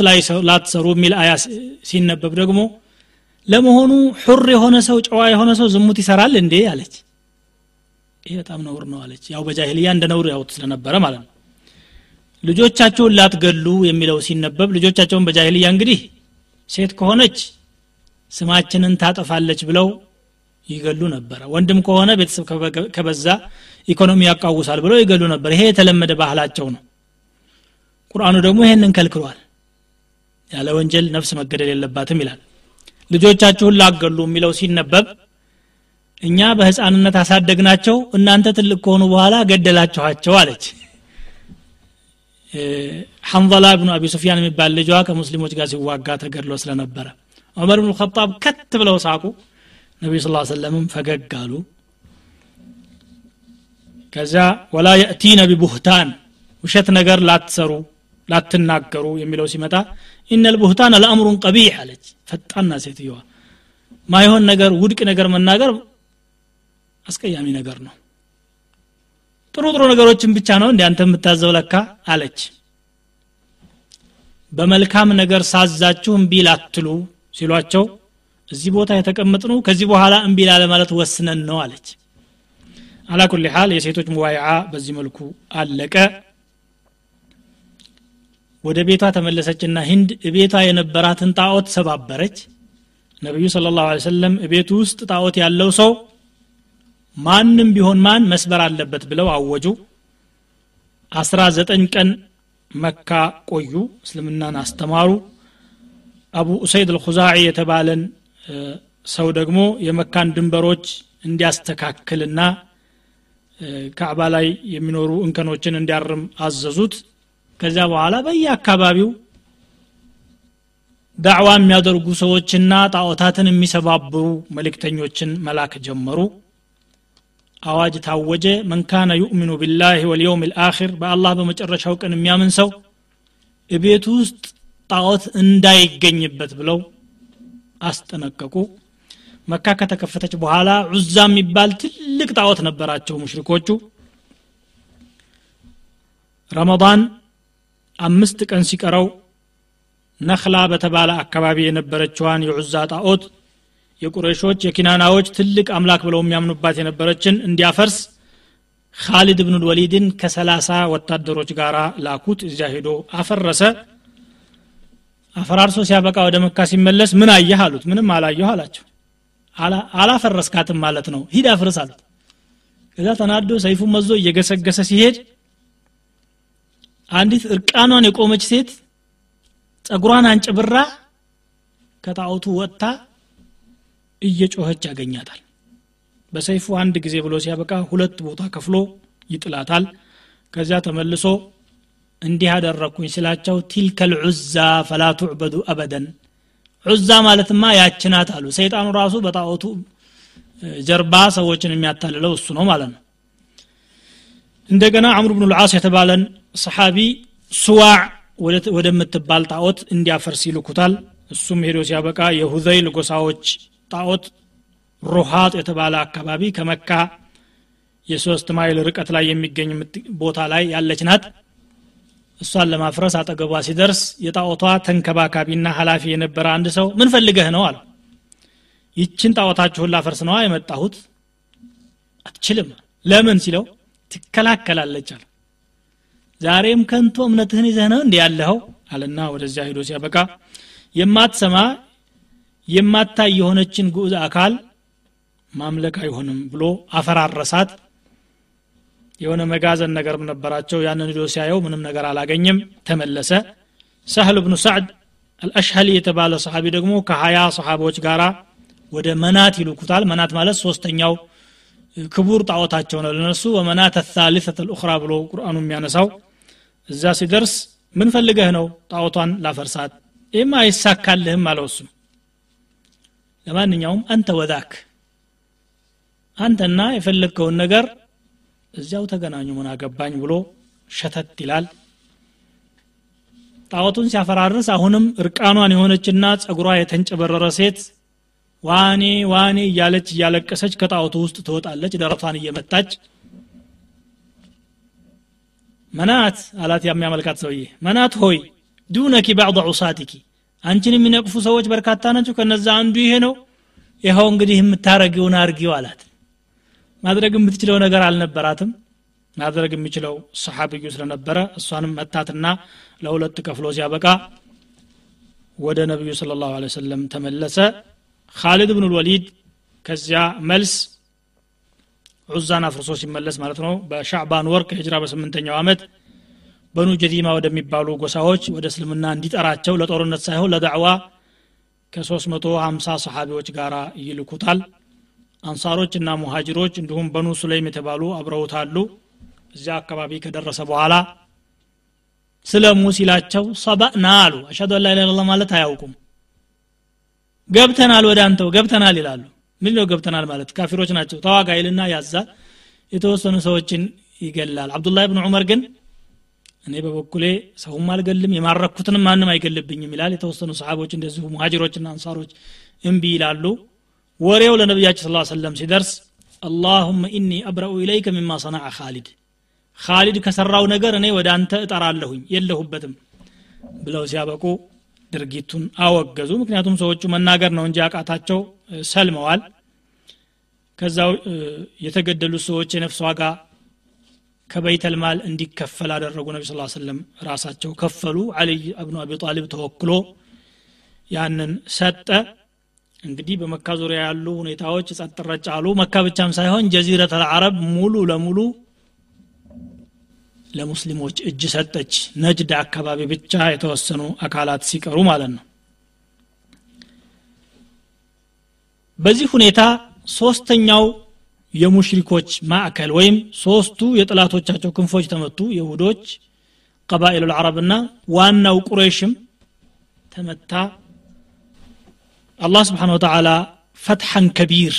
ላትሰሩ የሚል አያ ሲነበብ ደግሞ ለመሆኑ ሑር የሆነ ሰው ጨዋ የሆነ ሰው ዝሙት ይሰራል እንዴ አለች። ይህ በጣም ነውር ነው አለች። ያው በጃሂልያ እንደ ነውር ያውት ስለነበረ ማለት ነው ልጆቻቸውን ላትገሉ የሚለው ሲነበብ ልጆቻቸውን በጃሂልያ እንግዲህ ሴት ከሆነች ስማችንን ታጠፋለች ብለው ይገሉ ነበረ። ወንድም ከሆነ ቤተሰብ ከበዛ ኢኮኖሚ ያቃውሳል ብለው ይገሉ ነበር። ይሄ የተለመደ ባህላቸው ነው። ቁርአኑ ደግሞ ይሄንን ከልክሏል። ያለ ወንጀል ነፍስ መገደል የለባትም ይላል። ልጆቻችሁን ላገሉ የሚለው ሲነበብ እኛ በህፃንነት አሳደግናቸው እናንተ ትልቅ ከሆኑ በኋላ ገደላችኋቸው አለች ሐንዘላ ብኑ አቢ ሱፊያን የሚባል ልጇ ከሙስሊሞች ጋር ሲዋጋ ተገድሎ ስለነበረ ዑመር ብኑ ኸጣብ ከት ብለው ሳቁ። ነቢዩ ስ ሰለምም ፈገግ አሉ። ከዚያ ወላ የእቲነ ቢቡህታን ውሸት ነገር ላትሰሩ ላትናገሩ የሚለው ሲመጣ ኢነ ልቡህታን ለአምሩን ቀቢሕ አለች ፈጣና ሴትየዋ። ማይሆን ነገር ውድቅ ነገር መናገር አስቀያሚ ነገር ነው ጥሩ ጥሩ ነገሮችን ብቻ ነው እንዲ አንተ የምታዘው ለካ? አለች። በመልካም ነገር ሳዛችሁ እምቢ ላትሉ ሲሏቸው እዚህ ቦታ የተቀመጥነው ከዚህ በኋላ እምቢ ላለማለት ወስነን ነው አለች። አላ ኩል ሓል የሴቶች ሙባይዓ በዚህ መልኩ አለቀ። ወደ ቤቷ ተመለሰችና ሂንድ ቤቷ የነበራትን ጣዖት ሰባበረች። ነቢዩ ስለ ላሁ ሰለም ቤቱ ውስጥ ጣዖት ያለው ሰው ማንም ቢሆን ማን መስበር አለበት ብለው አወጁ። አስራ ዘጠኝ ቀን መካ ቆዩ እስልምናን አስተማሩ። አቡ ኡሰይድ አልኹዛዒ የተባለን ሰው ደግሞ የመካን ድንበሮች እንዲያስተካክልና ካዕባ ላይ የሚኖሩ እንከኖችን እንዲያርም አዘዙት። ከዚያ በኋላ በየአካባቢው ዳዕዋ የሚያደርጉ ሰዎችና ጣዖታትን የሚሰባብሩ መልእክተኞችን መላክ ጀመሩ አዋጅ ታወጀ። መን ካነ ዩእሚኑ ቢላህ ወልየውም ልአኪር በአላህ በመጨረሻው ቀን የሚያምን ሰው እቤቱ ውስጥ ጣዖት እንዳይገኝበት ብለው አስጠነቀቁ። መካ ከተከፈተች በኋላ ዑዛ የሚባል ትልቅ ጣዖት ነበራቸው ሙሽሪኮቹ። ረመዳን አምስት ቀን ሲቀረው ነክላ በተባለ አካባቢ የነበረችዋን የዑዛ ጣዖት የቁረሾች የኪናናዎች ትልቅ አምላክ ብለው የሚያምኑባት የነበረችን እንዲያፈርስ ካሊድ ብኑ ወሊድን ከሰላሳ ወታደሮች ጋር ላኩት እዚያ ሄዶ አፈረሰ። አፈራርሶ ሲያበቃ ወደ መካ ሲመለስ ምን አየህ አሉት። ምንም አላየሁ አላቸው። አላፈረስካትም ማለት ነው። ሂድ አፍርስ አሉት። ከዛ ተናዶ ሰይፉን መዞ እየገሰገሰ ሲሄድ አንዲት እርቃኗን የቆመች ሴት ጸጉሯን አንጭብራ ከጣዖቱ ወጥታ እየጮኸች ያገኛታል። በሰይፉ አንድ ጊዜ ብሎ ሲያበቃ ሁለት ቦታ ከፍሎ ይጥላታል። ከዚያ ተመልሶ እንዲህ አደረግኩኝ ስላቸው ቲልከ ልዑዛ ፈላ ቱዕበዱ አበደን። ዑዛ ማለትማ ያችናት አሉ። ሰይጣኑ ራሱ በጣዖቱ ጀርባ ሰዎችን የሚያታልለው እሱ ነው ማለት ነው። እንደገና አምር ብኑ ልዓስ የተባለን ሰሓቢ ሱዋዕ ወደምትባል ጣዖት እንዲያፈርስ ይልኩታል። እሱም ሄዶ ሲያበቃ የሁዘይል ጎሳዎች ጣዖት ሩሃጥ የተባለ አካባቢ ከመካ የሶስት ማይል ርቀት ላይ የሚገኝ ቦታ ላይ ያለች ናት። እሷን ለማፍረስ አጠገቧ ሲደርስ የጣዖቷ ተንከባካቢና ሀላፊ የነበረ አንድ ሰው ምን ፈልገህ ነው? አለ ይችን ጣዖታችሁን ላፈርስ ነዋ የመጣሁት? አትችልም. ለምን? ሲለው ትከላከላለች አለ። ዛሬም ከንቶ እምነትህን ይዘህ ነው እንዲ ያለኸው? አለና ወደዚያ ሂዶ ሲያበቃ የማትሰማ የማታይ የሆነችን ጉዑዝ አካል ማምለክ አይሆንም ብሎ አፈራረሳት። የሆነ መጋዘን ነገር ነበራቸው። ያንን ሂዶ ሲያየው ምንም ነገር አላገኘም። ተመለሰ። ሰህል ብኑ ሳዕድ አልአሽሀሊ የተባለ ሰሓቢ ደግሞ ከሀያ ሰሓቦች ጋራ ወደ መናት ይልኩታል። መናት ማለት ሶስተኛው ክቡር ጣዖታቸው ነው ለነሱ። ወመናት ታሊተት ልኡኽራ ብሎ ቁርአኑ የሚያነሳው እዛ ሲደርስ ምን ፈልገህ ነው ጣዖቷን ላፈርሳት? ይህም አይሳካልህም አለው እሱም ለማንኛውም አንተ ወዛክ አንተና የፈለግከውን ነገር እዚያው ተገናኙ ምን አገባኝ ብሎ ሸተት ይላል። ጣዖቱን ሲያፈራርስ አሁንም እርቃኗን የሆነችና ጸጉሯ የተንጨበረረ ሴት ዋኔ ዋኔ እያለች እያለቀሰች ከጣዖቱ ውስጥ ትወጣለች ደረቷን እየመታች። መናት አላት የሚያመልካት ሰውዬ። መናት ሆይ ዱነኪ ባዕض ዑሳቲኪ አንቺን የሚነቅፉ ሰዎች በርካታ ናቸው ከነዛ አንዱ ይሄ ነው። ይኸው እንግዲህ የምታረጊውን አርጊው አላት። ማድረግ የምትችለው ነገር አልነበራትም። ማድረግ የሚችለው ሰሓብዩ ስለነበረ እሷንም መታትና ለሁለት ከፍሎ ሲያበቃ ወደ ነቢዩ ስለ ላሁ ሰለም ተመለሰ። ካሊድ ብኑ ልወሊድ ከዚያ መልስ ዑዛን አፍርሶ ሲመለስ ማለት ነው በሻዕባን ወር ከሂጅራ በስምንተኛው ዓመት በኑ ጀዲማ ወደሚባሉ ጎሳዎች ወደ እስልምና እንዲጠራቸው ለጦርነት ሳይሆን ለዳዕዋ ከ350 ሰሓቢዎች ጋር ይልኩታል። አንሳሮች እና ሙሃጅሮች እንዲሁም በኑ ሱለይም የተባሉ አብረውታሉ። እዚያ አካባቢ ከደረሰ በኋላ ስለሙ ሲላቸው ሰባእና አሉ። አሻዱ አላ ኢላ ማለት አያውቁም። ገብተናል ወደ አንተው ገብተናል ይላሉ። ምን ነው ገብተናል ማለት? ካፊሮች ናቸው። ተዋጋ ይልና ያዛል። የተወሰኑ ሰዎችን ይገላል። አብዱላህ ብን ዑመር ግን እኔ በበኩሌ ሰውም አልገልም የማረኩትንም ማንም አይገልብኝም ይላል። የተወሰኑ ሰሓቦች እንደዚሁ ሙሃጅሮችና አንሳሮች እምቢ ይላሉ። ወሬው ለነቢያችን ስ ሰለም ሲደርስ اللهم إني أبرأ إليك مما صنع خالد ካሊድ ከሰራው ነገር እኔ ወደ አንተ እጠራለሁኝ የለሁበትም ብለው ሲያበቁ ድርጊቱን አወገዙ። ምክንያቱም ሰዎቹ መናገር ነው እንጂ ያቃታቸው ሰልመዋል። ከዛው የተገደሉት ሰዎች የነፍስ ዋጋ ከበይተልማል እንዲከፈል አደረጉ። ነቢ ስ ሰለም ራሳቸው ከፈሉ። አልይ አብኑ አቢ ጣሊብ ተወክሎ ያንን ሰጠ። እንግዲህ በመካ ዙሪያ ያሉ ሁኔታዎች ጸጥ ረጭ መካ ብቻም ሳይሆን ጀዚረት አልዓረብ ሙሉ ለሙሉ ለሙስሊሞች እጅ ሰጠች። ነጅድ አካባቢ ብቻ የተወሰኑ አካላት ሲቀሩ ማለት ነው። በዚህ ሁኔታ ሶስተኛው የሙሽሪኮች ማዕከል ወይም ሶስቱ የጥላቶቻቸው ክንፎች ተመቱ። የሁዶች ቀባኢሉ ልዓረብና ዋናው ቁሬሽም ተመታ። አላህ ስብሓን ወተላ ፈትሐን ከቢር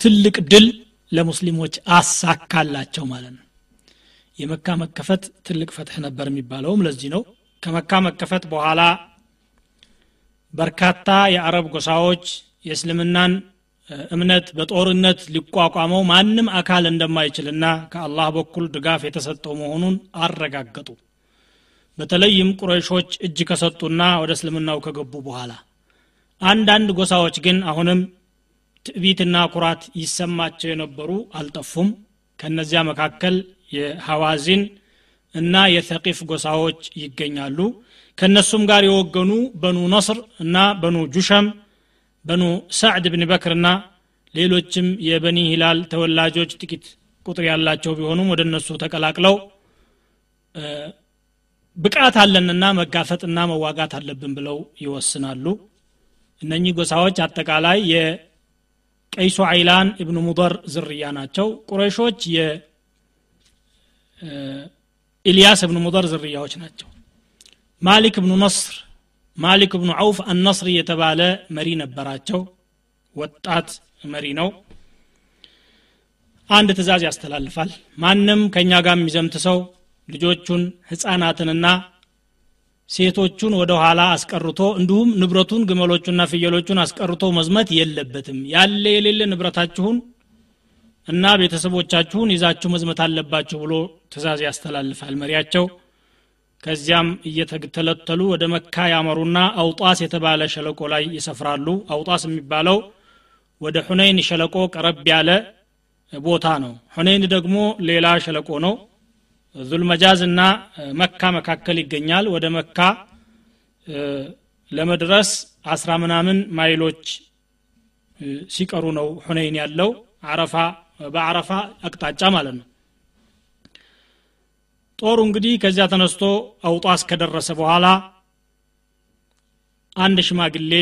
ትልቅ ድል ለሙስሊሞች አሳካላቸው ማለት ነው። የመካ መከፈት ትልቅ ፈትሕ ነበር የሚባለውም ለዚህ ነው። ከመካ መከፈት በኋላ በርካታ የአረብ ጎሳዎች የእስልምናን እምነት በጦርነት ሊቋቋመው ማንም አካል እንደማይችልና ከአላህ በኩል ድጋፍ የተሰጠው መሆኑን አረጋገጡ። በተለይም ቁረይሾች እጅ ከሰጡና ወደ እስልምናው ከገቡ በኋላ። አንዳንድ ጎሳዎች ግን አሁንም ትዕቢትና ኩራት ይሰማቸው የነበሩ አልጠፉም። ከነዚያ መካከል የሐዋዚን እና የሰቂፍ ጎሳዎች ይገኛሉ። ከእነሱም ጋር የወገኑ በኑ ነስር እና በኑ ጁሸም በኑ ሳዕድ ብን በክርና ሌሎችም የበኒ ሂላል ተወላጆች ጥቂት ቁጥር ያላቸው ቢሆኑም ወደ እነሱ ተቀላቅለው ብቃት አለንና መጋፈጥና መዋጋት አለብን ብለው ይወስናሉ። እነኚህ ጎሳዎች አጠቃላይ የቀይሱ አይላን እብኑ ሙደር ዝርያ ናቸው። ቁረይሾች የኢልያስ እብኑ ሙደር ዝርያዎች ናቸው። ማሊክ እብኑ ነስር ማሊክ እብኑ ዐውፍ አነስሪ የተባለ መሪ ነበራቸው። ወጣት መሪ ነው። አንድ ትእዛዝ ያስተላልፋል። ማንም ከእኛ ጋር የሚዘምት ሰው ልጆቹን ህፃናትንና ሴቶቹን ወደ ኋላ አስቀርቶ እንዲሁም ንብረቱን ግመሎቹና ፍየሎቹን አስቀርቶ መዝመት የለበትም። ያለ የሌለ ንብረታችሁን እና ቤተሰቦቻችሁን ይዛችሁ መዝመት አለባችሁ ብሎ ትእዛዝ ያስተላልፋል መሪያቸው ከዚያም እየተተለተሉ ወደ መካ ያመሩና አውጣስ የተባለ ሸለቆ ላይ ይሰፍራሉ። አውጣስ የሚባለው ወደ ሁነይን ሸለቆ ቀረብ ያለ ቦታ ነው። ሁነይን ደግሞ ሌላ ሸለቆ ነው። ዙልመጃዝ እና መካ መካከል ይገኛል። ወደ መካ ለመድረስ አስራ ምናምን ማይሎች ሲቀሩ ነው ሁነይን ያለው። አረፋ በአረፋ አቅጣጫ ማለት ነው ጦሩ እንግዲህ ከዚያ ተነስቶ አውጣስ ከደረሰ በኋላ አንድ ሽማግሌ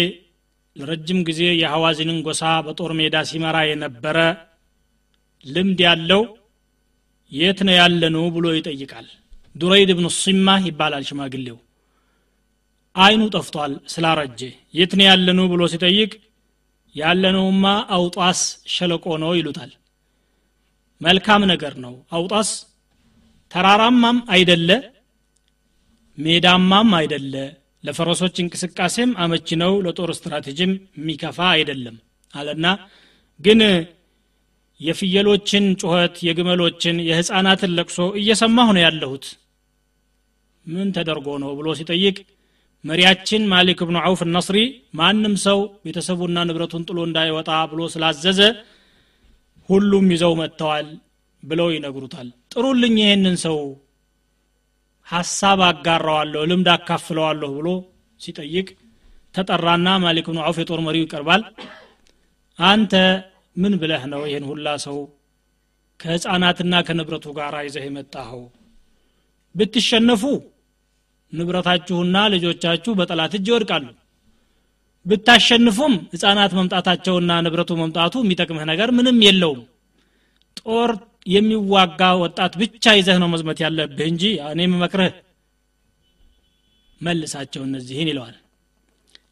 ለረጅም ጊዜ የሐዋዚንን ጎሳ በጦር ሜዳ ሲመራ የነበረ ልምድ ያለው የት ነው ያለነው ብሎ ይጠይቃል። ዱረይድ ብኑ ሲማ ይባላል ሽማግሌው። አይኑ ጠፍቷል ስላረጀ። የት ነው ያለነው ብሎ ሲጠይቅ ያለነውማ አውጣስ ሸለቆ ነው ይሉታል። መልካም ነገር ነው አውጣስ ተራራማም አይደለ ሜዳማም አይደለ። ለፈረሶች እንቅስቃሴም አመቺ ነው ለጦር ስትራቴጂም የሚከፋ አይደለም አለና ግን የፍየሎችን ጩኸት የግመሎችን የህፃናትን ለቅሶ እየሰማሁ ነው ያለሁት። ምን ተደርጎ ነው ብሎ ሲጠይቅ መሪያችን ማሊክ ብኑ ዐውፍ ነስሪ ማንም ሰው ቤተሰቡና ንብረቱን ጥሎ እንዳይወጣ ብሎ ስላዘዘ ሁሉም ይዘው መጥተዋል ብለው ይነግሩታል ጥሩልኝ ይህንን ሰው። ሐሳብ አጋራዋለሁ ልምድ አካፍለዋለሁ ብሎ ሲጠይቅ ተጠራና ማሊክ ብኑ ዐውፍ የጦር መሪው ይቀርባል። አንተ ምን ብለህ ነው ይህን ሁላ ሰው ከህፃናትና ከንብረቱ ጋር ይዘህ የመጣኸው? ብትሸነፉ ንብረታችሁና ልጆቻችሁ በጠላት እጅ ይወድቃሉ። ብታሸንፉም ህፃናት መምጣታቸውና ንብረቱ መምጣቱ የሚጠቅምህ ነገር ምንም የለውም። ጦር የሚዋጋ ወጣት ብቻ ይዘህ ነው መዝመት ያለብህ እንጂ እኔ መክረህ መልሳቸው እነዚህን ይለዋል።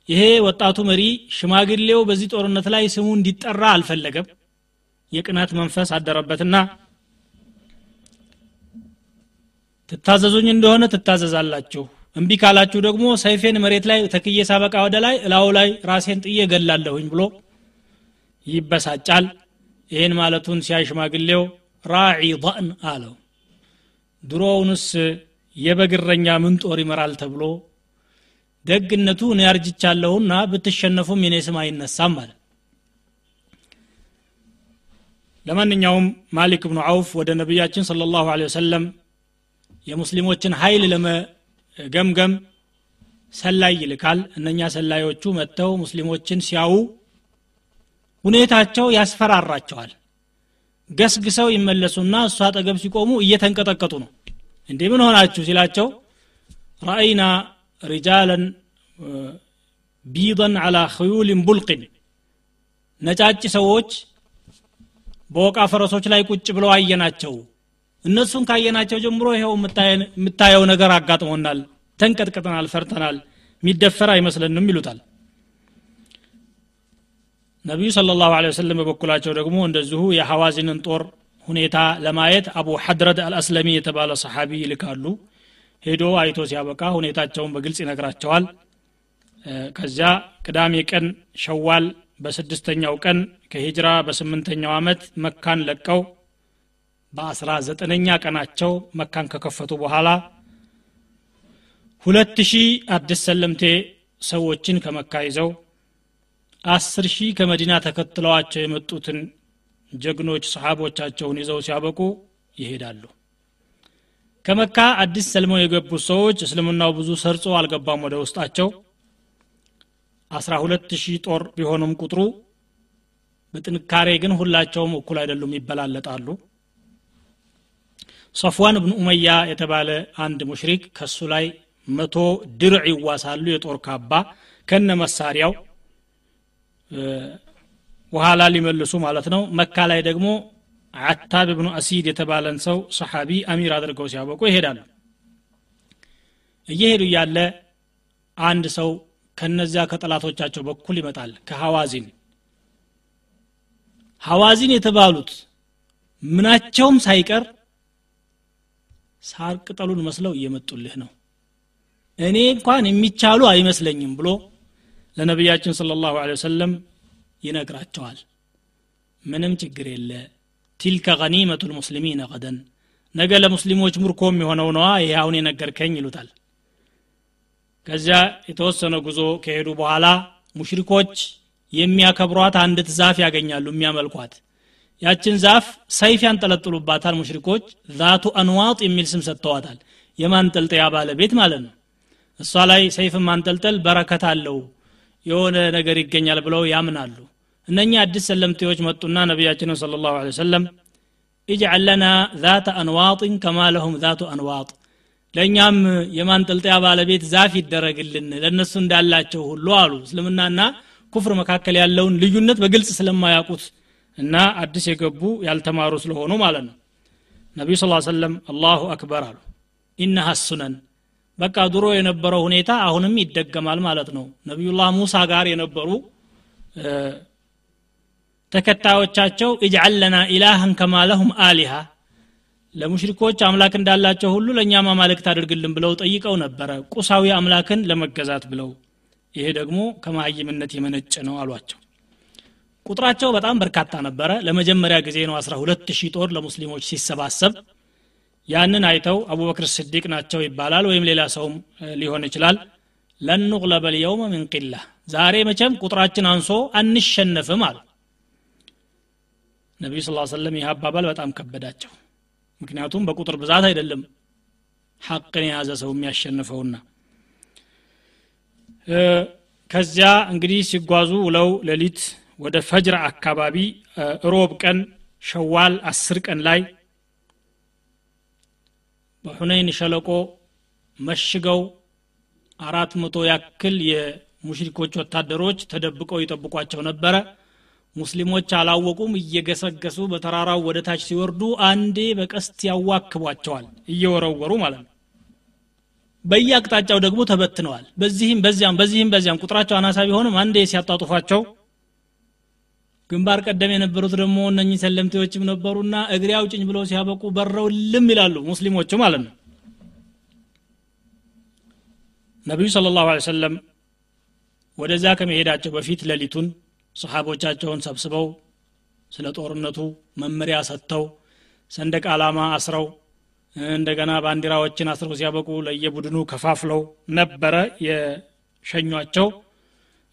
ይሄ ወጣቱ መሪ ሽማግሌው በዚህ ጦርነት ላይ ስሙ እንዲጠራ አልፈለገም። የቅናት መንፈስ አደረበትና ትታዘዙኝ እንደሆነ ትታዘዛላችሁ እምቢ ካላችሁ ደግሞ ሰይፌን መሬት ላይ ተክዬ ሳበቃ ወደ ላይ እላው ላይ ራሴን ጥዬ ገላለሁኝ ብሎ ይበሳጫል። ይህን ማለቱን ሲያይ ሽማግሌው ራዒ ضእን አለው። ድሮውንስ የበግረኛ ምንጦር ይመራል ተብሎ ደግነቱ እኔ አርጅቻለሁና ብትሸነፉም የኔ ስም አይነሳም ማለት ለማንኛውም ማሊክ ብኑ አውፍ ወደ ነቢያችን ስለ ላሁ ወሰለም የሙስሊሞችን ኃይል ለመገምገም ሰላይ ይልካል። እነኛ ሰላዮቹ መጥተው ሙስሊሞችን ሲያዩ ሁኔታቸው ያስፈራራቸዋል። ገስግሰው ይመለሱና እሱ አጠገብ ሲቆሙ እየተንቀጠቀጡ ነው። እንዴ ምን ሆናችሁ ሲላቸው ረአይና ሪጃለን ቢضን አላ ክዩልን ቡልቅን ነጫጭ ሰዎች በወቃ ፈረሶች ላይ ቁጭ ብለው አየናቸው። እነሱን ካየናቸው ጀምሮ ይኸው የምታየው ነገር አጋጥሞናል ተንቀጥቅጠናል ፈርተናል የሚደፈር አይመስለንም ይሉታል ነቢዩ ስለ ላሁ ወሰለም በበኩላቸው ደግሞ እንደዚሁ የሐዋዚንን ጦር ሁኔታ ለማየት አቡ ሐድረድ አልአስለሚ የተባለ ሰሓቢ ይልካሉ። ሄዶ አይቶ ሲያበቃ ሁኔታቸውን በግልጽ ይነግራቸዋል። ከዚያ ቅዳሜ ቀን ሸዋል በስድስተኛው ቀን ከሂጅራ በስምንተኛው ዓመት መካን ለቀው በአስራ ዘጠነኛ ቀናቸው መካን ከከፈቱ በኋላ ሁለት ሺህ አዲስ ሰለምቴ ሰዎችን ከመካ ይዘው አስር ሺህ ከመዲና ተከትለዋቸው የመጡትን ጀግኖች ሰሓቦቻቸውን ይዘው ሲያበቁ ይሄዳሉ። ከመካ አዲስ ሰልመው የገቡት ሰዎች እስልምናው ብዙ ሰርጾ አልገባም ወደ ውስጣቸው። አስራ ሁለት ሺህ ጦር ቢሆኑም ቁጥሩ በጥንካሬ ግን ሁላቸውም እኩል አይደሉም ይበላለጣሉ። ሶፍዋን ብን ኡመያ የተባለ አንድ ሙሽሪክ ከሱ ላይ መቶ ድርዕ ይዋሳሉ። የጦር ካባ ከነ መሳሪያው በኋላ ሊመልሱ ማለት ነው። መካ ላይ ደግሞ አታብ ብኑ አሲድ የተባለን ሰው ሰሓቢ አሚር አድርገው ሲያበቁ ይሄዳሉ። እየሄዱ እያለ አንድ ሰው ከነዚያ ከጠላቶቻቸው በኩል ይመጣል ከሐዋዚን። ሐዋዚን የተባሉት ምናቸውም ሳይቀር ሳር ቅጠሉን መስለው እየመጡልህ ነው። እኔ እንኳን የሚቻሉ አይመስለኝም ብሎ ለነቢያችን ስለ ላሁ ወሰለም ይነግራቸዋል። ምንም ችግር የለ። ቲልከ ገኒመቱ ልሙስሊሚን ቀደን ነገ ለሙስሊሞች ምርኮ የሆነው ነዋ ይሄ አሁን የነገርከኝ ይሉታል። ከዚያ የተወሰነ ጉዞ ከሄዱ በኋላ ሙሽሪኮች የሚያከብሯት አንዲት ዛፍ ያገኛሉ የሚያመልኳት። ያችን ዛፍ ሰይፍ ያንጠለጥሉባታል ሙሽሪኮች ዛቱ አንዋጥ የሚል ስም ሰጥተዋታል። የማንጠልጠያ ባለቤት ማለት ነው። እሷ ላይ ሰይፍ ማንጠልጠል በረከት አለው የሆነ ነገር ይገኛል ብለው ያምናሉ። እነኛ አዲስ ሰለምቴዎች መጡና ነቢያችንን ስለ ላሁ ሰለም እጅዓል ለና ዛተ አንዋጥን ከማ ለሁም ዛቱ አንዋጥ ለእኛም የማንጠልጠያ ባለቤት ዛፍ ይደረግልን ለእነሱ እንዳላቸው ሁሉ አሉ። እስልምናና ኩፍር መካከል ያለውን ልዩነት በግልጽ ስለማያውቁት እና አዲስ የገቡ ያልተማሩ ስለሆኑ ማለት ነው። ነቢዩ ስ ሰለም አላሁ አክበር አሉ። ኢነሃ ሱነን በቃ ድሮ የነበረው ሁኔታ አሁንም ይደገማል ማለት ነው። ነቢዩላህ ሙሳ ጋር የነበሩ ተከታዮቻቸው እጅዓል ለና ኢላህን ከማ ለሁም አሊሃ ለሙሽሪኮች አምላክ እንዳላቸው ሁሉ ለእኛም አማልክት አድርግልን ብለው ጠይቀው ነበረ። ቁሳዊ አምላክን ለመገዛት ብለው። ይሄ ደግሞ ከማይምነት የመነጨ ነው አሏቸው። ቁጥራቸው በጣም በርካታ ነበረ። ለመጀመሪያ ጊዜ ነው አስራ ሁለት ሺህ ጦር ለሙስሊሞች ሲሰባሰብ ያንን አይተው አቡበክር ስዲቅ ናቸው ይባላል ወይም ሌላ ሰውም ሊሆን ይችላል። ለን ኑግለበ ልየውመ ምን ቂላ ዛሬ መቼም ቁጥራችን አንሶ አንሸነፍም አሉ። ነቢዩ ስ ሰለም ይህ አባባል በጣም ከበዳቸው። ምክንያቱም በቁጥር ብዛት አይደለም ሐቅን የያዘ ሰው የሚያሸንፈውና። ከዚያ እንግዲህ ሲጓዙ ውለው ሌሊት ወደ ፈጅር አካባቢ ሮብ ቀን ሸዋል አስር ቀን ላይ በሁነይን ሸለቆ መሽገው አራት መቶ ያክል የሙሽሪኮች ወታደሮች ተደብቀው ይጠብቋቸው ነበረ። ሙስሊሞች አላወቁም። እየገሰገሱ በተራራው ወደ ታች ሲወርዱ አንዴ በቀስት ያዋክቧቸዋል እየወረወሩ ማለት ነው። በየአቅጣጫው ደግሞ ተበትነዋል። በዚህም በዚያም በዚህም በዚያም ቁጥራቸው አናሳ ቢሆንም አንዴ ሲያጣጡፋቸው ግንባር ቀደም የነበሩት ደግሞ እነኚህ ሰለምቴዎችም ነበሩና እግሬ አውጭኝ ብለው ሲያበቁ በረው ልም ይላሉ ሙስሊሞቹ ማለት ነው። ነቢዩ ስለ ላሁ ሰለም ወደዛ ከመሄዳቸው በፊት ሌሊቱን ሰሓቦቻቸውን ሰብስበው ስለ ጦርነቱ መመሪያ ሰጥተው ሰንደቅ ዓላማ አስረው እንደገና ባንዲራዎችን አስረው ሲያበቁ ለየቡድኑ ከፋፍለው ነበረ የሸኟቸው።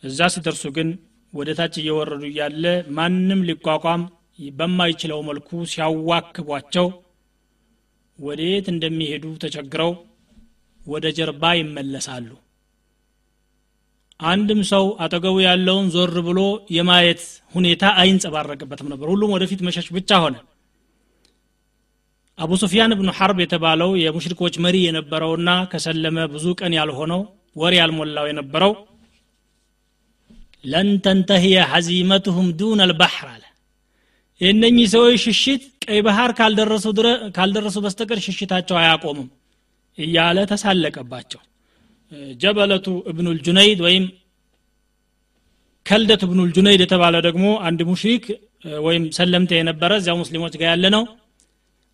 እዛ ሲደርሱ ግን ወደ ታች እየወረዱ እያለ ማንም ሊቋቋም በማይችለው መልኩ ሲያዋክቧቸው ወዴት እንደሚሄዱ ተቸግረው ወደ ጀርባ ይመለሳሉ። አንድም ሰው አጠገቡ ያለውን ዞር ብሎ የማየት ሁኔታ አይንጸባረቅበትም ነበር። ሁሉም ወደፊት መሸሽ ብቻ ሆነ። አቡ ሱፊያን ብኑ ሐርብ የተባለው የሙሽሪኮች መሪ የነበረውና ከሰለመ ብዙ ቀን ያልሆነው ወር ያልሞላው የነበረው لن تنتهي هزيمتهم دون البحر አለ የእነኚህ ሰዎች ሽሽት ቀይ ባህር ካልደረሱ በስተቀር ሽሽታቸው አያቆምም እያለ ተሳለቀባቸው ጀበለቱ እብኑል ጁነይድ ወይም ከልደት እብኑል ጁነይድ የተባለ ደግሞ አንድ ሙሽሪክ ወይም ሰለምተ የነበረ እዚያው ሙስሊሞች ጋር ያለ ነው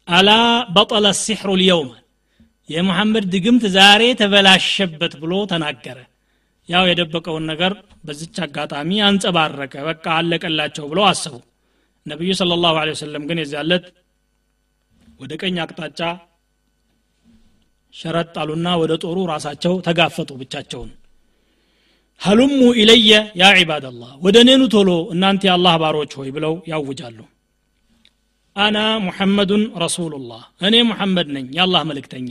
ألا بطل السحر اليوم የሙሐመድ ድግምት ዛሬ ተበላሸበት ብሎ ተናገረ ያው የደበቀውን ነገር በዚች አጋጣሚ አንጸባረቀ በቃ አለቀላቸው ብለው አሰቡ። ነቢዩ ስለ ላሁ ወሰለም ግን የዚያለት ወደ ቀኝ አቅጣጫ ሸረጥ አሉና ወደ ጦሩ ራሳቸው ተጋፈጡ ብቻቸውን። ሀሉሙ ኢለየ ያ ዒባደላህ ወደ እኔኑ ቶሎ እናንተ የአላህ ባሮች ሆይ ብለው ያውጃሉ። አና ሙሐመዱን ረሱሉላህ እኔ ሙሐመድ ነኝ የአላህ መልእክተኛ።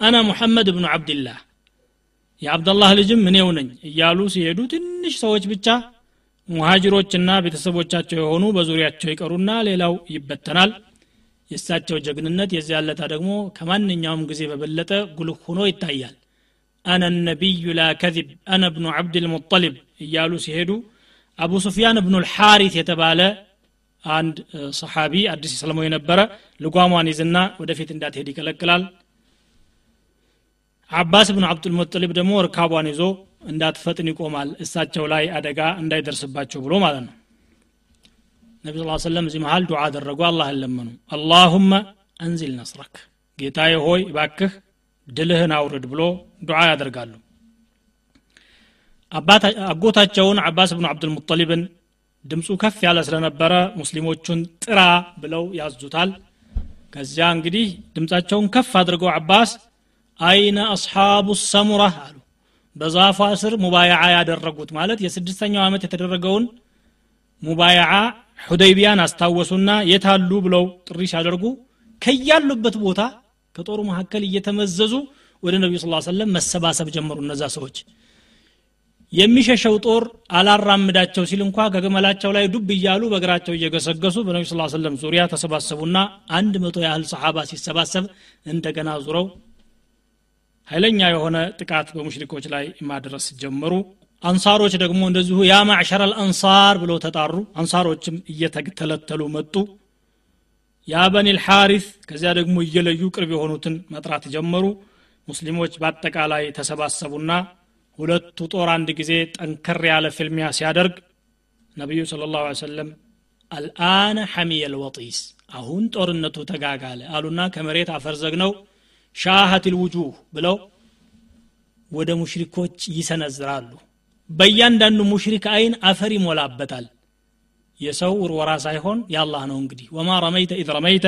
አና ሙሐመድ ብኑ ዓብድላህ የአብደላህ ልጅም እኔው ነኝ እያሉ ሲሄዱ ትንሽ ሰዎች ብቻ ሙሃጅሮችና ቤተሰቦቻቸው የሆኑ በዙሪያቸው ይቀሩና ሌላው ይበተናል። የእሳቸው ጀግንነት የዚያ ለታ ደግሞ ከማንኛውም ጊዜ በበለጠ ጉልህ ሆኖ ይታያል። አነ ነቢዩ ላ ከዚብ አነ ብኑ ዓብድልሙጠሊብ እያሉ ሲሄዱ አቡ ሱፊያን ብኑ ልሓሪት የተባለ አንድ ሰሓቢ አዲስ ሰለሞ የነበረ ልጓሟን ይዝና ወደፊት እንዳትሄድ ይከለክላል አባስ ብኑ አብዱልሙጠሊብ ደግሞ እርካቧን ይዞ እንዳትፈጥን ይቆማል እሳቸው ላይ አደጋ እንዳይደርስባቸው ብሎ ማለት ነው። ነቢ ስ ሰለም እዚህ መሃል ዱዓ አደረጉ። አላህን ለመኑ አላሁመ አንዚል ነስረክ ጌታዬ ሆይ ባክህ ድልህን አውርድ ብሎ ዱዓ ያደርጋሉ። አጎታቸውን አባስ ብኑ አብዱልሙጠሊብን ድምፁ ከፍ ያለ ስለነበረ ሙስሊሞቹን ጥራ ብለው ያዙታል። ከዚያ እንግዲህ ድምፃቸውን ከፍ አድርገው አባስ አይነ አስሓቡ ሰሙራ አሉ። በዛፏ ስር ሙባያዓ ያደረጉት ማለት የስድስተኛው ዓመት የተደረገውን ሙባያዓ ሁደይቢያን አስታወሱና የታሉ ብለው ጥሪ ሲያደርጉ ከያሉበት ቦታ ከጦሩ መካከል እየተመዘዙ ወደ ነቢዩ ስ ሰለም መሰባሰብ ጀመሩ እነዛ ሰዎች። የሚሸሸው ጦር አላራምዳቸው ሲል እንኳ ከግመላቸው ላይ ዱብ እያሉ በእግራቸው እየገሰገሱ በነቢ ስ ሰለም ዙሪያ ተሰባሰቡና አንድ መቶ ያህል ሰሓባ ሲሰባሰብ እንደገና ዙረው ኃይለኛ የሆነ ጥቃት በሙሽሪኮች ላይ ማድረስ ጀመሩ። አንሳሮች ደግሞ እንደዚሁ ያ ማዕሸር አልአንሳር ብለው ተጣሩ። አንሳሮችም እየተተለተሉ መጡ። ያ በኒ ከዚያ ደግሞ እየለዩ ቅርብ የሆኑትን መጥራት ጀመሩ። ሙስሊሞች በአጠቃላይ ተሰባሰቡና ሁለቱ ጦር አንድ ጊዜ ጠንከር ያለ ፍልሚያ ሲያደርግ ነቢዩ ስለ ላሁ ሰለም الآن حمي الوطيس አሁን ጦርነቱ ተጋጋለ አሉና ከመሬት አፈር ዘግነው شاهت الوجوه ብለው ወደ ሙሽሪኮች ይሰነዝራሉ። በእያንዳንዱ ሙሽሪክ አይን አፈር ይሞላበታል። የሰው ውርወራ ሳይሆን የአላህ ነው እንግዲህ። وما رميت إذ رميت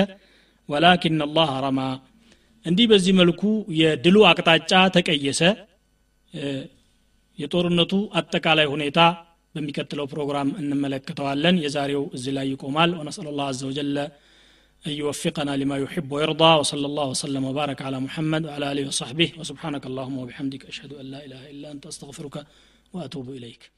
ወላኪን አላህ ረማ። እንዲህ በዚህ መልኩ የድሉ አቅጣጫ ተቀየሰ። የጦርነቱ አጠቃላይ ሁኔታ በሚቀጥለው ፕሮግራም እንመለከተዋለን። የዛሬው እዚህ ላይ ይቆማል። ወነስአል ላህ አዘ ወጀለ أن يوفقنا لما يحب ويرضى وصلى الله وسلم وبارك على محمد وعلى آله وصحبه. وسبحانك اللهم وبحمدك أشهد أن لا إله إلا أنت أستغفرك وأتوب إليك.